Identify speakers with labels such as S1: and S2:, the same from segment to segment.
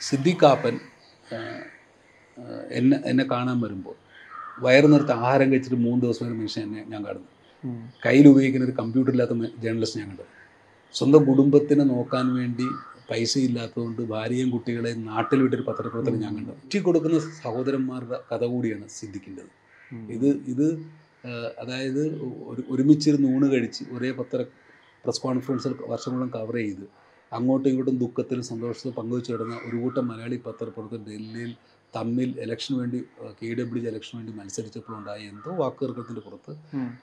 S1: സിദ്ദിഖാപ്പൻ ആ, എന്നെ എന്നെ കാണാൻ വരുമ്പോൾ വയറ് നിർത്തി ആഹാരം കഴിച്ചിട്ട് മൂന്ന് ദിവസം ഒരു മനുഷ്യൻ എന്നെ ഞാൻ കാണുന്നു. കയ്യിൽ ഉപയോഗിക്കുന്ന ഒരു കമ്പ്യൂട്ടർ ഇല്ലാത്ത ജേർണലിസ്റ്റ് ഞാൻ കണ്ടു. സ്വന്തം കുടുംബത്തിനെ നോക്കാൻ വേണ്ടി പൈസ ഇല്ലാത്തതുകൊണ്ട് ഭാര്യയും കുട്ടികളെ നാട്ടിൽ വിട്ടൊരു പത്രപ്രവർത്തനം ഞാൻ കണ്ടു. ഉറ്റി കൊടുക്കുന്ന സഹോദരന്മാരുടെ കഥ കൂടിയാണ് സിദ്ധിക്കേണ്ടത്. ഇത് ഇത് അതായത് ഒരു ഒരുമിച്ചിരുന്ന് ഊണ് കഴിച്ച് ഒരേ പത്ര പ്രസ് കോൺഫറൻസിൽ വർഷങ്ങളോളം കവർ ചെയ്ത് അങ്ങോട്ടും ഇങ്ങോട്ടും ദുഃഖത്തിലും സന്തോഷത്തിലും പങ്കുവച്ചു കിടന്ന ഒരു കൂട്ടം മലയാളി പത്രപ്രവർത്തകർ ഡൽഹിയിൽ തമ്മിൽ ഇലക്ഷന് വേണ്ടി കെ ഡബ്ല്യു ജി ഇലക്ഷന് വേണ്ടി മത്സരിച്ചപ്പോഴുണ്ടായ എന്തോ വാക്കുതർക്കത്തിന്റെ പുറത്ത്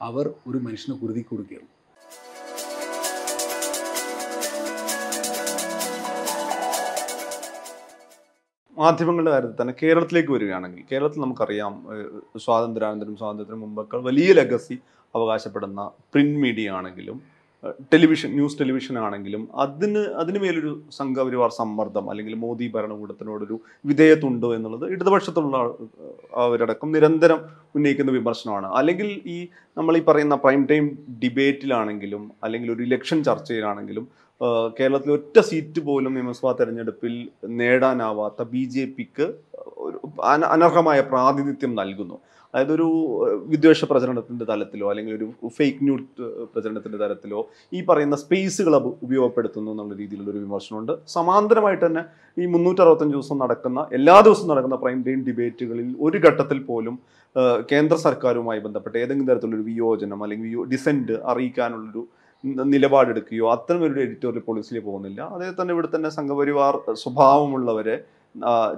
S1: അവർ ഒരു മനുഷ്യനെ കുരുതി കൊടുക്കുകയാണ്.
S2: മാധ്യമങ്ങളുടെ കാര്യത്തിൽ തന്നെ കേരളത്തിലേക്ക് വരികയാണെങ്കിൽ കേരളത്തിൽ നമുക്കറിയാം സ്വാതന്ത്ര്യാനന്തരം സ്വാതന്ത്ര്യത്തിന് മുമ്പൊക്കെ വലിയ ലഗസി അവകാശപ്പെടുന്ന പ്രിന്റ് മീഡിയ ആണെങ്കിലും ടെലിവിഷൻ ന്യൂസ് ടെലിവിഷൻ ആണെങ്കിലും അതിന് അതിന് മേലൊരു സംഘപരിവാർ സമ്മർദ്ദം അല്ലെങ്കിൽ മോദി ഭരണകൂടത്തിനോടൊരു വിധേയത്വമുണ്ടോ എന്നുള്ളത് ഇടതുപക്ഷത്തുള്ള അവരടക്കം നിരന്തരം ഉന്നയിക്കുന്ന വിമർശനമാണ്. അല്ലെങ്കിൽ ഈ നമ്മൾ ഈ പറയുന്ന പ്രൈം ടൈം ഡിബേറ്റിലാണെങ്കിലും അല്ലെങ്കിൽ ഒരു ഇലക്ഷൻ ചർച്ചയിലാണെങ്കിലും കേരളത്തിൽ ഒറ്റ സീറ്റ് പോലും നിയമസഭാ തെരഞ്ഞെടുപ്പിൽ നേടാനാവാത്ത ബി ജെ പിക്ക് അനർഹമായ പ്രാതിനിധ്യം നൽകുന്നു. അതായത് ഒരു വിദ്വേഷ പ്രചരണത്തിന്റെ തലത്തിലോ അല്ലെങ്കിൽ ഒരു ഫേക്ക് ന്യൂസ് പ്രചരണത്തിന്റെ തലത്തിലോ ഈ പറയുന്ന സ്പേസുകൾ ഉപയോഗപ്പെടുത്തുന്നു എന്നുള്ള രീതിയിലുള്ള ഒരു വിമർശനമുണ്ട്. സമാന്തരമായിട്ട് തന്നെ ഈ മുന്നൂറ്റി അറുപത്തഞ്ച് ദിവസം നടക്കുന്ന എല്ലാ ദിവസവും നടക്കുന്ന പ്രൈം ടൈം ഡിബേറ്റുകളിൽ ഒരു ഘട്ടത്തിൽ പോലും കേന്ദ്ര സർക്കാരുമായി ബന്ധപ്പെട്ട് ഏതെങ്കിലും തരത്തിലുള്ള വിയോജനം അല്ലെങ്കിൽ ഡിസെന്റ് അറിയിക്കാനുള്ളൊരു നിലപാടെടുക്കുകയോ അത്തരം ഒരു എഡിറ്റോറിയൽ പോളിസിയിൽ പോകുന്നില്ല. അതേ തന്നെ ഇവിടെ തന്നെ സംഘപരിവാർ സ്വഭാവമുള്ളവരെ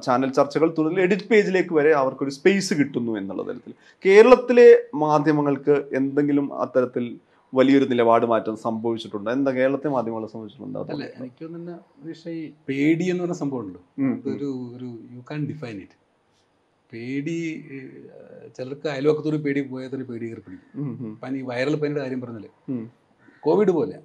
S2: ചാനൽ ചർച്ചകൾ തുടർന്ന് എഡിറ്റ് പേജിലേക്ക് വരെ അവർക്കൊരു സ്പേസ് കിട്ടുന്നു എന്നുള്ള തരത്തിൽ. കേരളത്തിലെ മാധ്യമങ്ങൾക്ക് എന്തെങ്കിലും അത്തരത്തിൽ വലിയൊരു നിലപാട് മാറ്റം സംഭവിച്ചിട്ടുണ്ട്? എന്താ കേരളത്തെ മാധ്യമങ്ങളെ സംബന്ധിച്ചിട്ടുണ്ട്?
S1: അല്ല എനിക്ക് തോന്നുന്ന ഈ പേടി എന്ന് പറഞ്ഞ സംഭവം. അതൊരു ഒരു യു കാൻ ഡിഫൈൻ ഇറ്റ് പേടി ചിലർക്ക് അയൽവക്കത്തൊരു പേടി പോയാൽ പേടി കയറി പിടിക്കും. പനി വൈറൽ പനിയുടെ കാര്യം പറഞ്ഞില്ലേ?
S2: ഉം.
S1: കോവിഡ് പോലെ.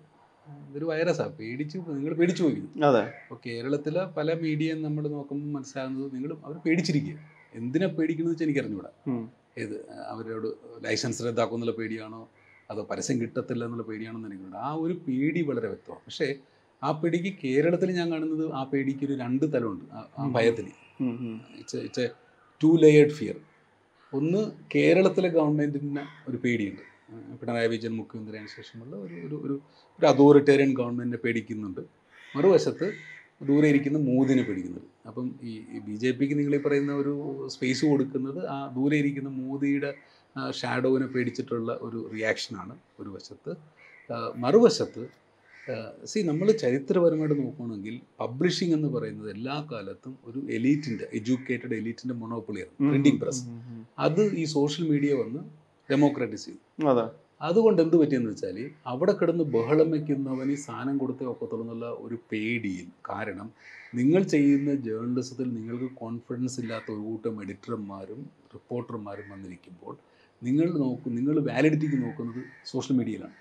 S1: ഇതൊരു വൈറസാണ് പേടിച്ചു നിങ്ങൾ പേടിച്ചു പോയി.
S2: അതെ.
S1: അപ്പോൾ കേരളത്തിലെ പല മീഡിയ നമ്മൾ നോക്കുമ്പോൾ മനസ്സിലാകുന്നത് നിങ്ങൾ അവർ പേടിച്ചിരിക്കുക. എന്തിനാ പേടിക്കുന്നത് വെച്ചാൽ എനിക്ക് അറിഞ്ഞൂടാ
S2: ഉം.
S1: ഏത് അവരോട് ലൈസൻസ് റദ്ദാക്കും എന്നുള്ള പേടിയാണോ അതോ പരസ്യം കിട്ടത്തില്ല എന്നുള്ള പേടിയാണോ എന്ന് എനിക്കുണ്ട് ആ ഒരു പേടി വളരെ വ്യക്തമാണ്. പക്ഷേ ആ പേടിക്ക് കേരളത്തിൽ ഞാൻ കാണുന്നത് ആ പേടിക്ക് ഒരു രണ്ട് തലമുണ്ട്. ആ-. ഭയത്തിന്. It's it's a two layered fear ഒന്ന് കേരളത്തിലെ ഗവൺമെന്റിന് ഒരു പേടിയുണ്ട്. പിണറായി വിജയൻ മുഖ്യമന്ത്രിയായ ശേഷമുള്ള ഒരു ഒരു ഒരു ഒരു അതോറിറ്റേറിയൻ ഗവൺമെന്റിനെ പേടിക്കുന്നുണ്ട്. മറുവശത്ത് ദൂരെ ഇരിക്കുന്ന മോദിനെ പേടിക്കുന്നുണ്ട്. അപ്പം ഈ ബി ജെ പിക്ക് നിങ്ങൾ ഈ പറയുന്ന ഒരു സ്പേസ് കൊടുക്കുന്നത് ആ ദൂരെ ഇരിക്കുന്ന മോദിയുടെ ഷാഡോവിനെ പേടിച്ചിട്ടുള്ള ഒരു റിയാക്ഷനാണ് ഒരു വശത്ത്. മറുവശത്ത് സി നമ്മൾ ചരിത്രപരമായിട്ട് നോക്കുകയാണെങ്കിൽ പബ്ലിഷിംഗ് എന്ന് പറയുന്നത് എല്ലാ കാലത്തും ഒരു എലീറ്റിന്റെ എഡ്യൂക്കേറ്റഡ് എലീറ്റിന്റെ മൊണോപ്പൊളിയാണ് പ്രിന്റിംഗ് പ്രസ്. അത് ഈ സോഷ്യൽ മീഡിയ വന്ന് ഡെമോക്രാറ്റൈസ് ചെയ്തു
S2: അതെ.
S1: അതുകൊണ്ട് എന്ത് പറ്റിയെന്ന് വെച്ചാൽ അവിടെ കിടന്ന് ബഹളം വയ്ക്കുന്നവന് സാധനം കൊടുത്തേ ഒക്കത്തുള്ളൂ എന്നുള്ള ഒരു പേടിയിൽ. കാരണം നിങ്ങൾ ചെയ്യുന്ന ജേർണലിസത്തിൽ നിങ്ങൾക്ക് കോൺഫിഡൻസ് ഇല്ലാത്ത ഒരു കൂട്ടം എഡിറ്റർമാരും റിപ്പോർട്ടർമാരും വന്നിരിക്കുമ്പോൾ നിങ്ങൾ നോക്കും നിങ്ങൾ വാലിഡിറ്റിക്ക് നോക്കുന്നത് സോഷ്യൽ മീഡിയയിലാണ്.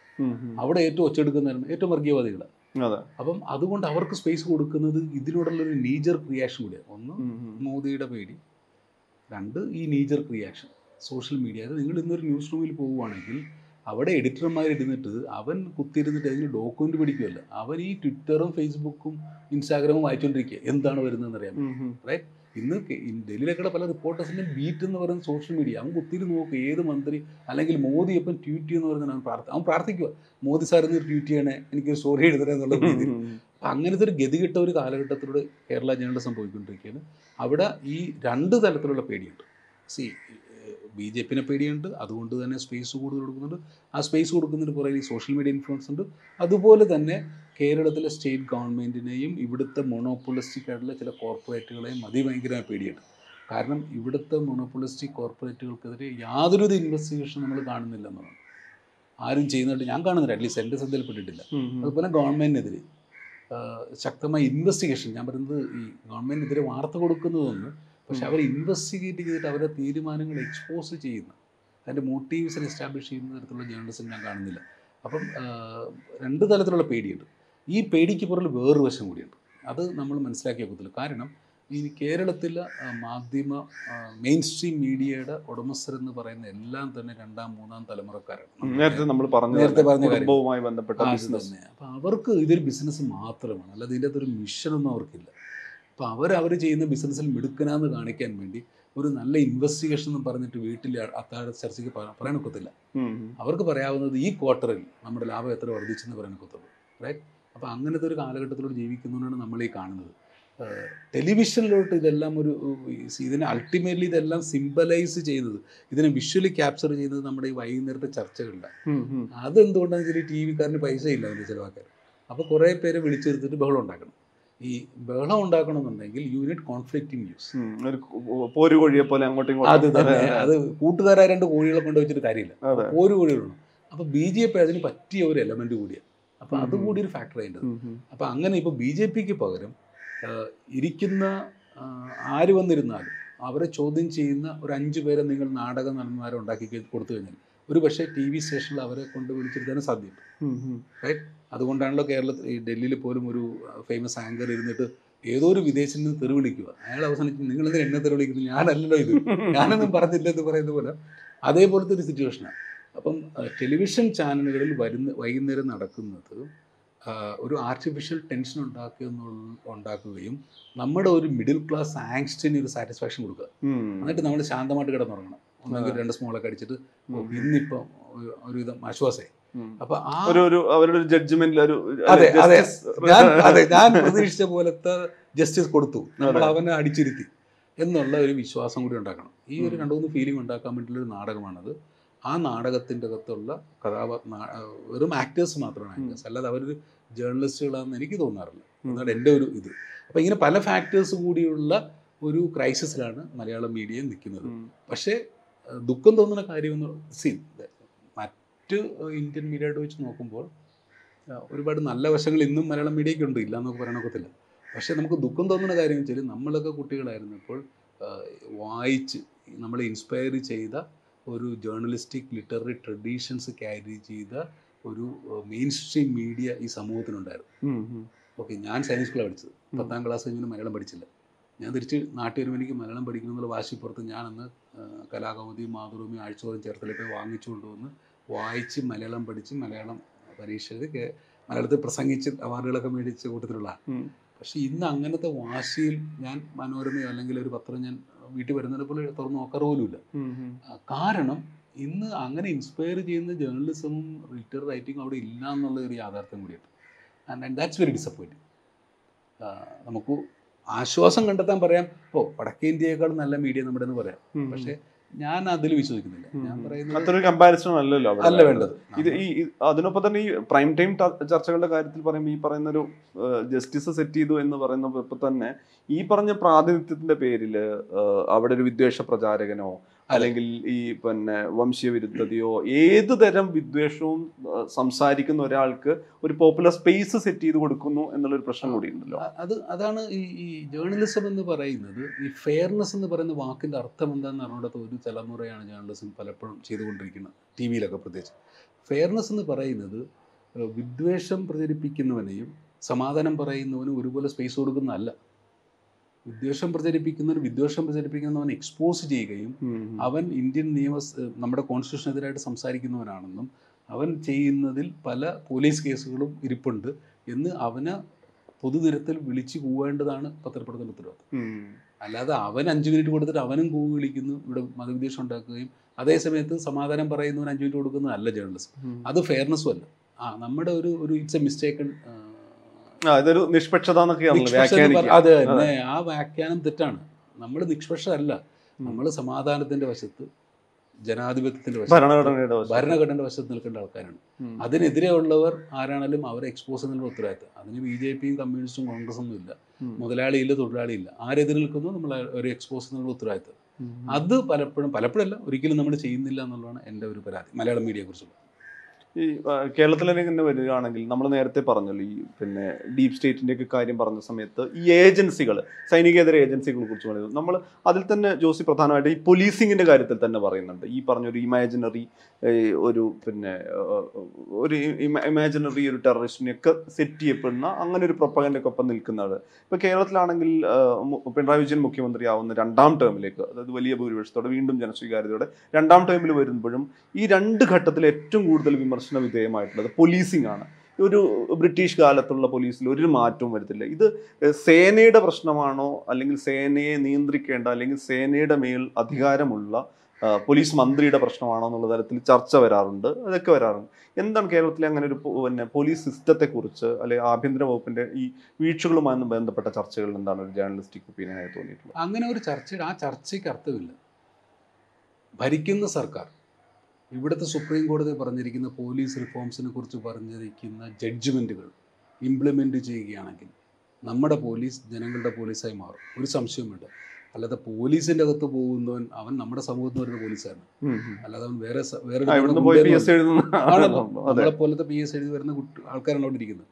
S1: അവിടെ ഏറ്റവും ഒച്ചെടുക്കുന്നവരാണ് ഏറ്റവും വർഗീയവാദികളാണ് അപ്പം അതുകൊണ്ട് അവർക്ക് സ്പേസ് കൊടുക്കുന്നത് ഇതിനോടുള്ള ഒരു നീജർ റിയാക്ഷൻ കൂടിയാണ് ഒന്ന്. മോദിയുടെ പേടി. രണ്ട് ഈ നീജർ റിയാക്ഷൻ സോഷ്യൽ മീഡിയ. അത് നിങ്ങൾ ഇന്നൊരു ന്യൂസ് റൂമിൽ പോവുകയാണെങ്കിൽ അവിടെ എഡിറ്റർമാർ ഇരുന്നിട്ട് അവൻ കുത്തിയിരുന്നിട്ട് അതിന് ഡോക്യുമെന്റ് പിടിക്കുമല്ല അവൻ ഈ ട്വിറ്ററും ഫേസ്ബുക്കും ഇൻസ്റ്റാഗ്രാമും വായിച്ചുകൊണ്ടിരിക്കുക എന്താണ് വരുന്നതെന്ന് അറിയാം
S2: ഉം.
S1: ഇന്ന് ഡൽഹിയിലേക്കുള്ള പല റിപ്പോർട്ടേഴ്സിന്റെ ബീറ്റ് എന്ന് പറയുന്ന സോഷ്യൽ മീഡിയ. അവൻ കുത്തിരി നോക്കും ഏത് മന്ത്രി അല്ലെങ്കിൽ മോദി എപ്പം ട്വീറ്റ് ചെയ്യുന്ന പറയുന്നത് അവൻ അവൻ പ്രാർത്ഥിക്കുക മോദി സാർ ഇന്ന് ട്വീറ്റ് ചെയ്യണേ എനിക്ക് സോറി എഴുതണേ എന്നുള്ള രീതിയിൽ. അപ്പം അങ്ങനത്തെ ഒരു ഗതികെട്ട ഒരു കാലഘട്ടത്തിലൂടെ കേരള ജനങ്ങൾ സംഭവിക്കൊണ്ടിരിക്കുകയാണ്. അവിടെ ഈ രണ്ട് തലത്തിലുള്ള പേടിയുണ്ട്. സി ബി ജെ പിനെ പേടിയുണ്ട്. അതുകൊണ്ട് തന്നെ സ്പേസ് കൂടുതൽ കൊടുക്കുന്നുണ്ട്. ആ സ്പേസ് കൊടുക്കുന്നതിന് പുറകിൽ സോഷ്യൽ മീഡിയ ഇൻഫ്ലുവൻസ് ഉണ്ട്. അതുപോലെ തന്നെ കേരളത്തിലെ സ്റ്റേറ്റ് ഗവൺമെന്റിനെയും ഇവിടുത്തെ മൊണോപ്പൊളിസ്റ്റിക് ആയിട്ടുള്ള ചില കോർപ്പറേറ്റുകളെയും അതിഭയങ്കരമായ പേടിയുണ്ട്. കാരണം ഇവിടുത്തെ മൊണോപ്പൊളിസ്റ്റിക് കോർപ്പറേറ്റുകൾക്കെതിരെ യാതൊരുവിധ ഇൻവെസ്റ്റിഗേഷൻ നമ്മൾ കാണുന്നില്ല എന്നുള്ളതാണ് ആരും ചെയ്യുന്നതായിട്ട് ഞാൻ കാണുന്നില്ല. അറ്റ്ലീസ്റ്റ് എന്റെ ശ്രദ്ധയിൽപ്പെട്ടിട്ടില്ല. അതുപോലെ ഗവൺമെന്റിനെതിരെ ശക്തമായ ഇൻവെസ്റ്റിഗേഷൻ ഞാൻ പറയുന്നത് ഈ ഗവൺമെന്റിനെതിരെ വാർത്ത കൊടുക്കുന്നതൊന്ന് പക്ഷെ അവർ ഇൻവെസ്റ്റിഗേറ്റ് ചെയ്തിട്ട് അവരുടെ തീരുമാനങ്ങൾ എക്സ്പോസ് ചെയ്യുന്ന അതിന്റെ മോട്ടീവ്സിനെ എസ്റ്റാബ്ലിഷ് ചെയ്യുന്ന തരത്തിലുള്ള ജേർണലിസം ഞാൻ കാണുന്നില്ല. അപ്പം രണ്ട് തലത്തിലുള്ള പേടിയുണ്ട്. ഈ പേടിക്ക് പുറകിൽ വേറൊരു വശം കൂടിയുണ്ട്. അത് നമ്മൾ മനസ്സിലാക്കിയ വെക്കത്തില്ല. കാരണം ഈ കേരളത്തിലെ മാധ്യമ മെയിൻ സ്ട്രീം മീഡിയയുടെ ഉടമസ്ഥരെന്ന് പറയുന്ന എല്ലാം തന്നെ രണ്ടാം മൂന്നാം തലമുറക്കാരാണ്.
S2: നേരത്തെ നമ്മൾ പറഞ്ഞു
S1: നേരത്തെ പറഞ്ഞ.
S2: കുടുംബവുമായി ബന്ധപ്പെട്ട ബിസിനസ്
S1: തന്നെ. അപ്പം അവർക്ക് ഇതൊരു ബിസിനസ് മാത്രമാണ്. അല്ലാതെ ഇതിന്റെ അകത്തൊരു മിഷനൊന്നും അവർക്കില്ല. അപ്പോൾ അവർ അവർ ചെയ്യുന്ന ബിസിനസ്സിൽ മിടുക്കനാന്ന് കാണിക്കാൻ വേണ്ടി ഒരു നല്ല ഇൻവെസ്റ്റിഗേഷൻ എന്ന് പറഞ്ഞിട്ട് വീട്ടിൽ അത്താഴ ചർച്ചയ്ക്ക് പറ- പറയാൻ ഒക്കത്തില്ല. അവർക്ക് പറയാവുന്നത് ഈ ക്വാർട്ടറിൽ നമ്മുടെ ലാഭം എത്ര വർദ്ധിച്ചെന്ന് പറയാൻ ഒക്കത്തുള്ളൂ. റൈറ്റ് അപ്പോൾ അങ്ങനത്തെ ഒരു കാലഘട്ടത്തിലൂടെ ജീവിക്കുന്നതുകൊണ്ടാണ് നമ്മൾ ഈ കാണുന്നത് ടെലിവിഷനിലോട്ട് ഇതെല്ലാം ഒരു ഇതിനെ അൾട്ടിമേറ്റ്ലി ഇതെല്ലാം സിംബലൈസ് ചെയ്യുന്നത് ഇതിനെ വിഷ്വലി ക്യാപ്ചർ ചെയ്യുന്നത് നമ്മുടെ ഈ വൈകുന്നേരത്തെ ചർച്ചകളിലാണ്. അതെന്തുകൊണ്ടാണെന്ന് വെച്ചാൽ ടി വിക്കാരന് പൈസ ഇല്ല അതിന്റെ ചിലവാക്കാൻ. അപ്പോൾ കുറേ പേരെ വിളിച്ചെടുത്തിട്ട് ബഹളം ഉണ്ടാക്കണം. ഈ ബഹളം ഉണ്ടാക്കണമെന്നുണ്ടെങ്കിൽ യൂണിറ്റ് കോൺഫ്ലിക്റ്റിംഗ് ന്യൂസ്
S2: പോരു ഒരു കു- പോരുകോഴിയെ പോലെ അങ്ങോട്ടും
S1: അത് തന്നെ. അത് കൂട്ടുകാരായ രണ്ട് കോഴികളെ കൊണ്ട് വെച്ചിട്ട് കാര്യമില്ല. പോരു കോഴികളുണ്ട് അപ്പോൾ ബി ജെ പി അതിന് പറ്റിയ ഒരു എലമെന്റ് കൂടിയാണ് അപ്പോൾ. അതുകൂടി ഒരു ഫാക്ടർ
S2: ആയിട്ട്.
S1: അപ്പോൾ അങ്ങനെ ഇപ്പോൾ ബി ജെ പിക്ക് പകരം ഇരിക്കുന്ന ആര് വന്നിരുന്നാലും അവരെ ചോദ്യം ചെയ്യുന്ന ഒരു അഞ്ച് പേരെ നിങ്ങൾ നാടക നടന്മാരെ ഉണ്ടാക്കി കൊടുത്തു കഴിഞ്ഞാൽ ഒരു പക്ഷേ ടി വി സ്റ്റേഷനിൽ അവരെ കൊണ്ട് വിളിച്ചിരുത്താനും
S2: ഉം. ഉം.
S1: അതുകൊണ്ടാണല്ലോ കേരളത്തിൽ ഈ ഡൽഹിയിൽ പോലും ഒരു ഫേമസ് ആങ്കർ ഇരുന്നിട്ട് ഏതോ ഒരു വിദേശിൽ നിന്ന് തെറി വിളിക്കുക. അയാൾ അവസാനിച്ച് നിങ്ങൾ എന്തിനാ എന്നെ തെറി വിളിക്കുന്നത്? ഞാനല്ലല്ലോ ഇത്. ഞാനൊന്നും പറഞ്ഞില്ല എന്ന് പറയുന്ന പോലെ. അതേപോലത്തെ ഒരു സിറ്റുവേഷനാണ് അപ്പം ടെലിവിഷൻ ചാനലുകളിൽ വരുന്ന വൈകുന്നേരം നടക്കുന്നത് ഒരു ആർട്ടിഫിഷ്യൽ ടെൻഷൻ ഉണ്ടാക്കുക എന്ന് ഉണ്ടാക്കുകയും നമ്മുടെ ഒരു മിഡിൽ ക്ലാസ് ആങ്സ്റ്റിന് ഒരു സാറ്റിസ്ഫാക്ഷൻ കൊടുക്കുക. എന്നിട്ട് നമ്മൾ ശാന്തമായിട്ട് കിടന്നുറങ്ങണം. ഒന്നെങ്കിൽ രണ്ട് സ്മോളൊക്കെ അടിച്ചിട്ട് ഇന്നിപ്പം ഒരുവിധം ആശ്വാസമായി. അപ്പൊ ആ
S2: ഒരു അവരുടെ ഒരു ജഡ്ജ്മെന്റിൽ ഒരു
S1: അതെ, അതെ. ഞാൻ അതെ ഞാൻ പ്രതീക്ഷിച്ച പോലത്തെ ജസ്റ്റിസ് കൊടുത്തു. നമ്മൾ അവനെ അടിച്ചിരുത്തി. എന്നുള്ള ഒരു വിശ്വാസം കൂടി ഉണ്ടാക്കണം. ഈ ഒരു. രണ്ടു മൂന്ന് ഫീലിംഗ് ഉണ്ടാക്കാൻ വേണ്ടിയുള്ള ഒരു നാടകമാണത്. ആ നാടകത്തിന്റെ അകത്തുള്ള കഥാപാത്ര വെറും ആക്ടേഴ്സ് മാത്രമാണ് ആക്ടേഴ്സ് അല്ലാതെ അവരൊരു ജേർണലിസ്റ്റുകളാണെന്ന് എനിക്ക് തോന്നാറില്ല. എന്നാണ് എന്റെ ഒരു ഇത്. അപ്പം ഇങ്ങനെ പല ഫാക്ടേഴ്സ് കൂടിയുള്ള ഒരു ക്രൈസിസിലാണ് മലയാളം മീഡിയ നിൽക്കുന്നത്. പക്ഷേ ദുഃഖം തോന്നുന്ന കാര്യമെന്ന് സി മറ്റ് ഇന്ത്യൻ മീഡിയയായിട്ട് വെച്ച് നോക്കുമ്പോൾ ഒരുപാട് നല്ല വശങ്ങൾ ഇന്നും മലയാളം മീഡിയയ്ക്ക് ഉണ്ട്. ഇല്ല എന്നൊക്കെ പറയാനൊക്കത്തില്ല പക്ഷേ നമുക്ക് ദുഃഖം തോന്നുന്ന കാര്യം വെച്ചാൽ നമ്മളൊക്കെ കുട്ടികളായിരുന്നപ്പോൾ വായിച്ച് നമ്മളെ ഇൻസ്പയർ ചെയ്ത ഒരു ജേർണലിസ്റ്റിക് ലിറ്റററി ട്രഡീഷൻസ് ക്യാരി ചെയ്ത ഒരു മെയിൻ സ്ട്രീം മീഡിയ ഈ സമൂഹത്തിനുണ്ടായിരുന്നു. ഓക്കെ ഞാൻ സയൻസ് സ്കൂളിലാണ് പഠിച്ചത്. പത്താം ക്ലാസ് കഴിഞ്ഞ് മലയാളം പഠിച്ചില്ല. ഞാൻ തിരിച്ച് നാട്ടിൽ വരുമ്പോൾ എനിക്ക് മലയാളം പഠിക്കണം എന്നുള്ള വാശിപ്പുറത്ത് ഞാൻ അന്ന് ആ, കലാകൗമുദി മാതൃഭൂമി ആഴ്ചതോറും ചേർത്തലൊക്കെ വാങ്ങിച്ചു കൊണ്ടുവന്ന് വായിച്ച് മലയാളം പഠിച്ച് മലയാളം പരീക്ഷ എഴുതി മലയാളത്തിൽ പ്രസംഗിച്ച് അവാർഡുകളൊക്കെ മേടിച്ച കൂട്ടത്തിലുള്ള പക്ഷെ ഇന്ന് അങ്ങനത്തെ വാശിയിൽ ഞാൻ മനോരമയോ അല്ലെങ്കിൽ ഒരു പത്രം ഞാൻ വീട്ടിൽ വരുന്നതിനെ പോലെ തുറന്ന് നോക്കാറ് പോലുമില്ല. കാരണം ഇന്ന് അങ്ങനെ ഇൻസ്പയർ ചെയ്യുന്ന ജേർണലിസമും റിട്ടർ റൈറ്റിംഗ് അവിടെ ഇല്ല എന്നുള്ള ഒരു യാഥാർത്ഥ്യം കൂടിയുണ്ട്. ആൻഡ് ദാറ്റ്സ് വെരി ഡിസപ്പോയിന്റിങ് നമുക്ക് ആശ്വാസം കണ്ടെത്താൻ പറയാം ഓ വടക്കേ ഇന്ത്യയേക്കാൾ നല്ല മീഡിയ നമ്മുടെ എന്ന് പറയാം പക്ഷെ ഞാൻ അതിൽ വിശ്വസിക്കുന്നില്ല. ഞാൻ പറയുന്നത്
S2: അത്രയൊരു കമ്പാരിസൺ അല്ലല്ലോ
S1: അല്ല വേണ്ടത്.
S2: ഇത് ഈ ഈ- അതിനൊപ്പം തന്നെ ഈ പ്രൈം ടൈം ചർച്ചകളുടെ കാര്യത്തിൽ പറയുമ്പോൾ ഈ പറയുന്ന ഒരു ജസ്റ്റിസ് സെറ്റ് ചെയ്തു എന്ന് പറയുന്ന ഇപ്പൊ തന്നെ ഈ പറഞ്ഞ പ്രാതിനിധ്യത്തിന്റെ പേരിൽ അവിടെ ഒരു വിദ്വേഷ പ്രചാരകനോ അല്ലെങ്കിൽ ഈ പിന്നെ വംശീയ വിരുദ്ധതയോ ഏത് തരം വിദ്വേഷവും സംസാരിക്കുന്ന ഒരാൾക്ക് ഒരു പോപ്പുലർ സ്പേസ് സെറ്റ് ചെയ്ത് കൊടുക്കുന്നു എന്നുള്ളൊരു പ്രശ്നം കൂടി ഉണ്ടല്ലോ
S1: അത് അതാണ് ഈ ഈ ജേർണലിസം എന്ന് പറയുന്നത് ഈ ഫെയർനെസ് എന്ന് പറയുന്ന വാക്കിന്റെ അർത്ഥം എന്താണെന്ന് അറിഞ്ഞിടത്ത് ഒരു തലമുറയാണ് ജേർണലിസം പലപ്പോഴും ചെയ്തുകൊണ്ടിരിക്കുന്നത് ടി വിയിലൊക്കെ പ്രത്യേകിച്ച്. ഫെയർനെസ് എന്ന് പറയുന്നത് വിദ്വേഷം പ്രചരിപ്പിക്കുന്നവനെയും സമാധാനം പറയുന്നവനും ഒരുപോലെ സ്പേസ് കൊടുക്കുന്നതല്ല. വിദ്വേഷം പ്രചരിപ്പിക്കുന്നവർ വിദ്വേഷം പ്രചരിപ്പിക്കുന്നവൻ എക്സ്പോസ് ചെയ്യുകയും അവൻ ഇന്ത്യൻ നിയമ നമ്മുടെ കോൺസ്റ്റിറ്റ്യൂഷനെതിരായിട്ട് സംസാരിക്കുന്നവനാണെന്നും അവൻ ചെയ്യുന്നതിൽ പല പോലീസ് കേസുകളും ഇരിപ്പുണ്ട് എന്ന് അവന് പൊതുനിരത്തിൽ വിളിച്ചു കൂവേണ്ടതാണ് പത്രപ്പെടുത്തൽ ഉത്തരവാദിത്വം. അല്ലാതെ അവൻ അഞ്ചു മിനിറ്റ് കൊടുത്തിട്ട് അവനും കൂവ് വിളിക്കുന്നു ഇവിടെ മതവിദ്വേഷം ഉണ്ടാക്കുകയും അതേ സമയത്ത് സമാധാനം പറയുന്നവൻ അഞ്ചു മിനിറ്റ് കൊടുക്കുന്നതല്ല ജേർണലിസം അത് ഫെയർനെസ്സും അല്ല. ആ നമ്മുടെ ഒരു ഒരു ഇറ്റ്സ് എ മിസ്റ്റേക്കൺ
S2: ഇതൊരു നിഷ്പക്ഷത
S1: അത് തന്നെ ആ വ്യാഖ്യാനം തെറ്റാണ്. നമ്മൾ നിഷ്പക്ഷമല്ല നമ്മൾ സമാധാനത്തിന്റെ വശത്ത് ജനാധിപത്യത്തിന്റെ വശത്ത്
S2: ഭരണഘടനയുടെ
S1: ഭരണഘടനയുടെ വശത്ത് നിൽക്കേണ്ട ആൾക്കാരാണ്. അതിനെതിരെ ഉള്ളവർ ആരാണെങ്കിലും അവരെ എക്സ്പോസ് ചെയ്യുന്ന ഉത്തരവാദിത്തം. അതിന് ബി ജെ പിയും കമ്മ്യൂണിസ്റ്റും കോൺഗ്രസും ഒന്നും ഇല്ല. മുതലാളിയില്ല തൊഴിലാളിയില്ല ആരെതിരെ നിൽക്കുന്നു നമ്മൾ ഒരു എക്സ്പോസ് ചെയ്യുന്ന ഉത്തരവാദിത്തം. അത് പലപ്പോഴും പലപ്പോഴല്ല ഒരിക്കലും നമ്മൾ ചെയ്യുന്നില്ല എന്നുള്ളതാണ് എന്റെ ഒരു പരാതി മലയാളം മീഡിയയെ കുറിച്ചുള്ള
S2: ഈ കേരളത്തിൽ തന്നെ വരികയാണെങ്കിൽ നമ്മൾ നേരത്തെ പറഞ്ഞല്ലോ ഈ പിന്നെ ഡീപ് സ്റ്റേറ്റിന്റെ ഒക്കെ കാര്യം പറഞ്ഞ സമയത്ത് ഈ ഏജൻസികൾ സൈനികേതര ഏജൻസികളെ കുറിച്ച് പറയുന്നത് നമ്മൾ അതിൽ തന്നെ ജോസി പ്രധാനമായിട്ട് ഈ പോലീസിങ്ങിന്റെ കാര്യത്തിൽ തന്നെ പറയുന്നുണ്ട്. ഈ പറഞ്ഞൊരു ഇമാജിനറി ഒരു പിന്നെ ഒരു ഇമാജിനറി ഒരു ടെററിസ്റ്റിനെ ഒക്കെ സെറ്റ് ചെയ്യപ്പെടുന്ന അങ്ങനെ ഒരു പ്രൊപ്പഗൻഡൊക്കെ ഒപ്പം നിൽക്കുന്നത് ഇപ്പൊ കേരളത്തിലാണെങ്കിൽ പിണറായി വിജയൻ മുഖ്യമന്ത്രി മുഖ്യമന്ത്രിയാവുന്ന രണ്ടാം ടേമിലേക്ക് അതായത് വലിയ ഭൂരിപക്ഷത്തോടെ വീണ്ടും ജനസ്വീകാര്യതയോടെ രണ്ടാം ടേമിൽ വരുമ്പോഴും ഈ രണ്ട് ഘട്ടത്തിൽ ഏറ്റവും കൂടുതൽ വിമർശന വിധേയമായിട്ടുള്ളത് പോലീസിംഗ് ആണ്. ഒരു ബ്രിട്ടീഷ് കാലത്തുള്ള പോലീസിൽ ഒരു മാറ്റവും വരുത്തില്ല. ഇത് സേനയുടെ പ്രശ്നമാണോ അല്ലെങ്കിൽ സേനയെ നിയന്ത്രിക്കേണ്ട അല്ലെങ്കിൽ സേനയുടെ മേൽ അധികാരമുള്ള പോലീസ് മന്ത്രിയുടെ പ്രശ്നമാണോ എന്നുള്ള തരത്തിൽ ചർച്ച വരാറുണ്ട്. അതൊക്കെ വരാറുണ്ട്. എന്താണ് കേരളത്തിലെ അങ്ങനെ ഒരു പിന്നെ പോലീസ് സിസ്റ്റത്തെ കുറിച്ച് അല്ലെങ്കിൽ ആഭ്യന്തര വകുപ്പിന്റെ ഈ വീഴ്ചകളുമായി ബന്ധപ്പെട്ട ചർച്ചകളിൽ എന്താണ് ഒരു ജേർണലിസ്റ്റിക് ഒപ്പീനിയനായി തോന്നിയിട്ടുള്ളത്?
S1: അങ്ങനെ ഒരു ചർച്ചയുടെ ആ ചർച്ചയ്ക്ക് അർത്ഥമില്ല. ഭരിക്കുന്ന സർക്കാർ ഇവിടുത്തെ സുപ്രീം കോടതി പറഞ്ഞിരിക്കുന്ന പോലീസ് റിഫോംസിനെ കുറിച്ച് പറഞ്ഞിരിക്കുന്ന ജഡ്ജ്മെന്റുകൾ ഇംപ്ലിമെന്റ് ചെയ്യുകയാണെങ്കിൽ നമ്മുടെ പോലീസ് ജനങ്ങളുടെ പോലീസായി മാറും. ഒരു സംശയമുണ്ട് അല്ലാതെ പോലീസിന്റെ അകത്ത് പോകുന്നവൻ അവൻ നമ്മുടെ സമൂഹത്തിൽ നിന്ന് വരുന്ന പോലീസാണ്. അല്ലാതെ അവൻ വേറെ വേറെ നമ്മളെ പോലത്തെ പി എസ് എഴുതി വരുന്ന കുട്ടി ആൾക്കാരാണ് അവിടെ ഇരിക്കുന്നത്.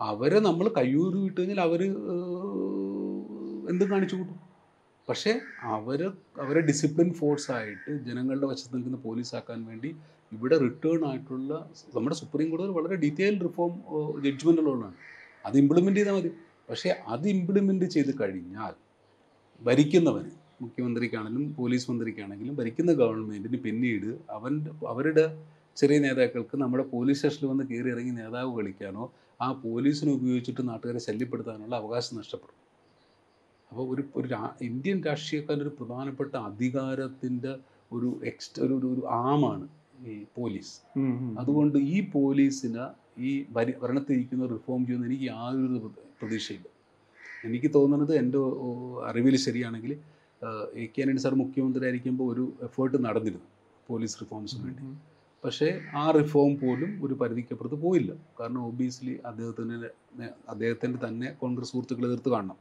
S1: അവരെ നമ്മൾ കയ്യൂരി വിട്ടുകഴിഞ്ഞാൽ അവർ എന്തും കാണിച്ചു കൂട്ടും. പക്ഷേ അവർ അവരെ ഡിസിപ്ലിൻ ഫോഴ്സ് ആയിട്ട് ജനങ്ങളുടെ വശത്ത് നിൽക്കുന്ന പോലീസ് ആക്കാൻ വേണ്ടി ഇവിടെ റിട്ടേൺ ആയിട്ടുള്ള നമ്മുടെ സുപ്രീം കോടതി വളരെ ഡീറ്റെയിൽഡ് റിഫോം ജഡ്ജ്മെന്റുള്ളതാണ് അത് ഇംപ്ലിമെന്റ് ചെയ്താൽ മതി. പക്ഷേ അത് ഇംപ്ലിമെന്റ് ചെയ്ത് കഴിഞ്ഞാൽ ഭരിക്കുന്നവന് മുഖ്യമന്ത്രിക്കാണെങ്കിലും പോലീസ് മന്ത്രിക്കാണെങ്കിലും ഭരിക്കുന്ന ഗവൺമെന്റിന് പിന്നീട് അവന്റെ അവരുടെ ചെറിയ നേതാക്കൾക്ക് നമ്മുടെ പോലീസ് സ്റ്റേഷനിൽ വന്ന് കയറി ഇറങ്ങി നേതാവ് കളിക്കാനോ ആ പോലീസിനെ ഉപയോഗിച്ചിട്ട് നാട്ടുകാരെ ശല്യപ്പെടുത്താനുള്ള അവകാശം നഷ്ടപ്പെടും. അപ്പോൾ ഒരു ഒരു ഇന്ത്യൻ രാഷ്ട്രീയക്കാരുടെ ഒരു പ്രധാനപ്പെട്ട അധികാരത്തിന്റെ ഒരു എക്സ്റ്റ് ഒരു ഒരു- ആമാണ് ഈ പോലീസ്. അതുകൊണ്ട് ഈ പോലീസിന് ഈ ഭരി ഭരണത്തിരിക്കുന്ന റിഫോം ചെയ്യുന്ന എനിക്ക് യാതൊരു പ്ര- പ്രതീക്ഷയില്ല. എനിക്ക് തോന്നുന്നത് എന്റെ അറിവിൽ ശരിയാണെങ്കിൽ എ കെ ആന്റണി സാർ മുഖ്യമന്ത്രി ആയിരിക്കുമ്പോൾ ഒരു എഫേർട്ട് നടന്നിരുന്നു പോലീസ് റിഫോംസിന് വേണ്ടി. പക്ഷേ ആ റിഫോം പോലും ഒരു പരിധിക്കപ്പുറത്ത് പോയില്ല. കാരണം ഒബിയസ്ലി അദ്ദേഹത്തിന് അദ്ദേഹത്തിന്റെ തന്നെ കോൺഗ്രസ് സുഹൃത്തുക്കൾ എതിർത്ത് കാണണം.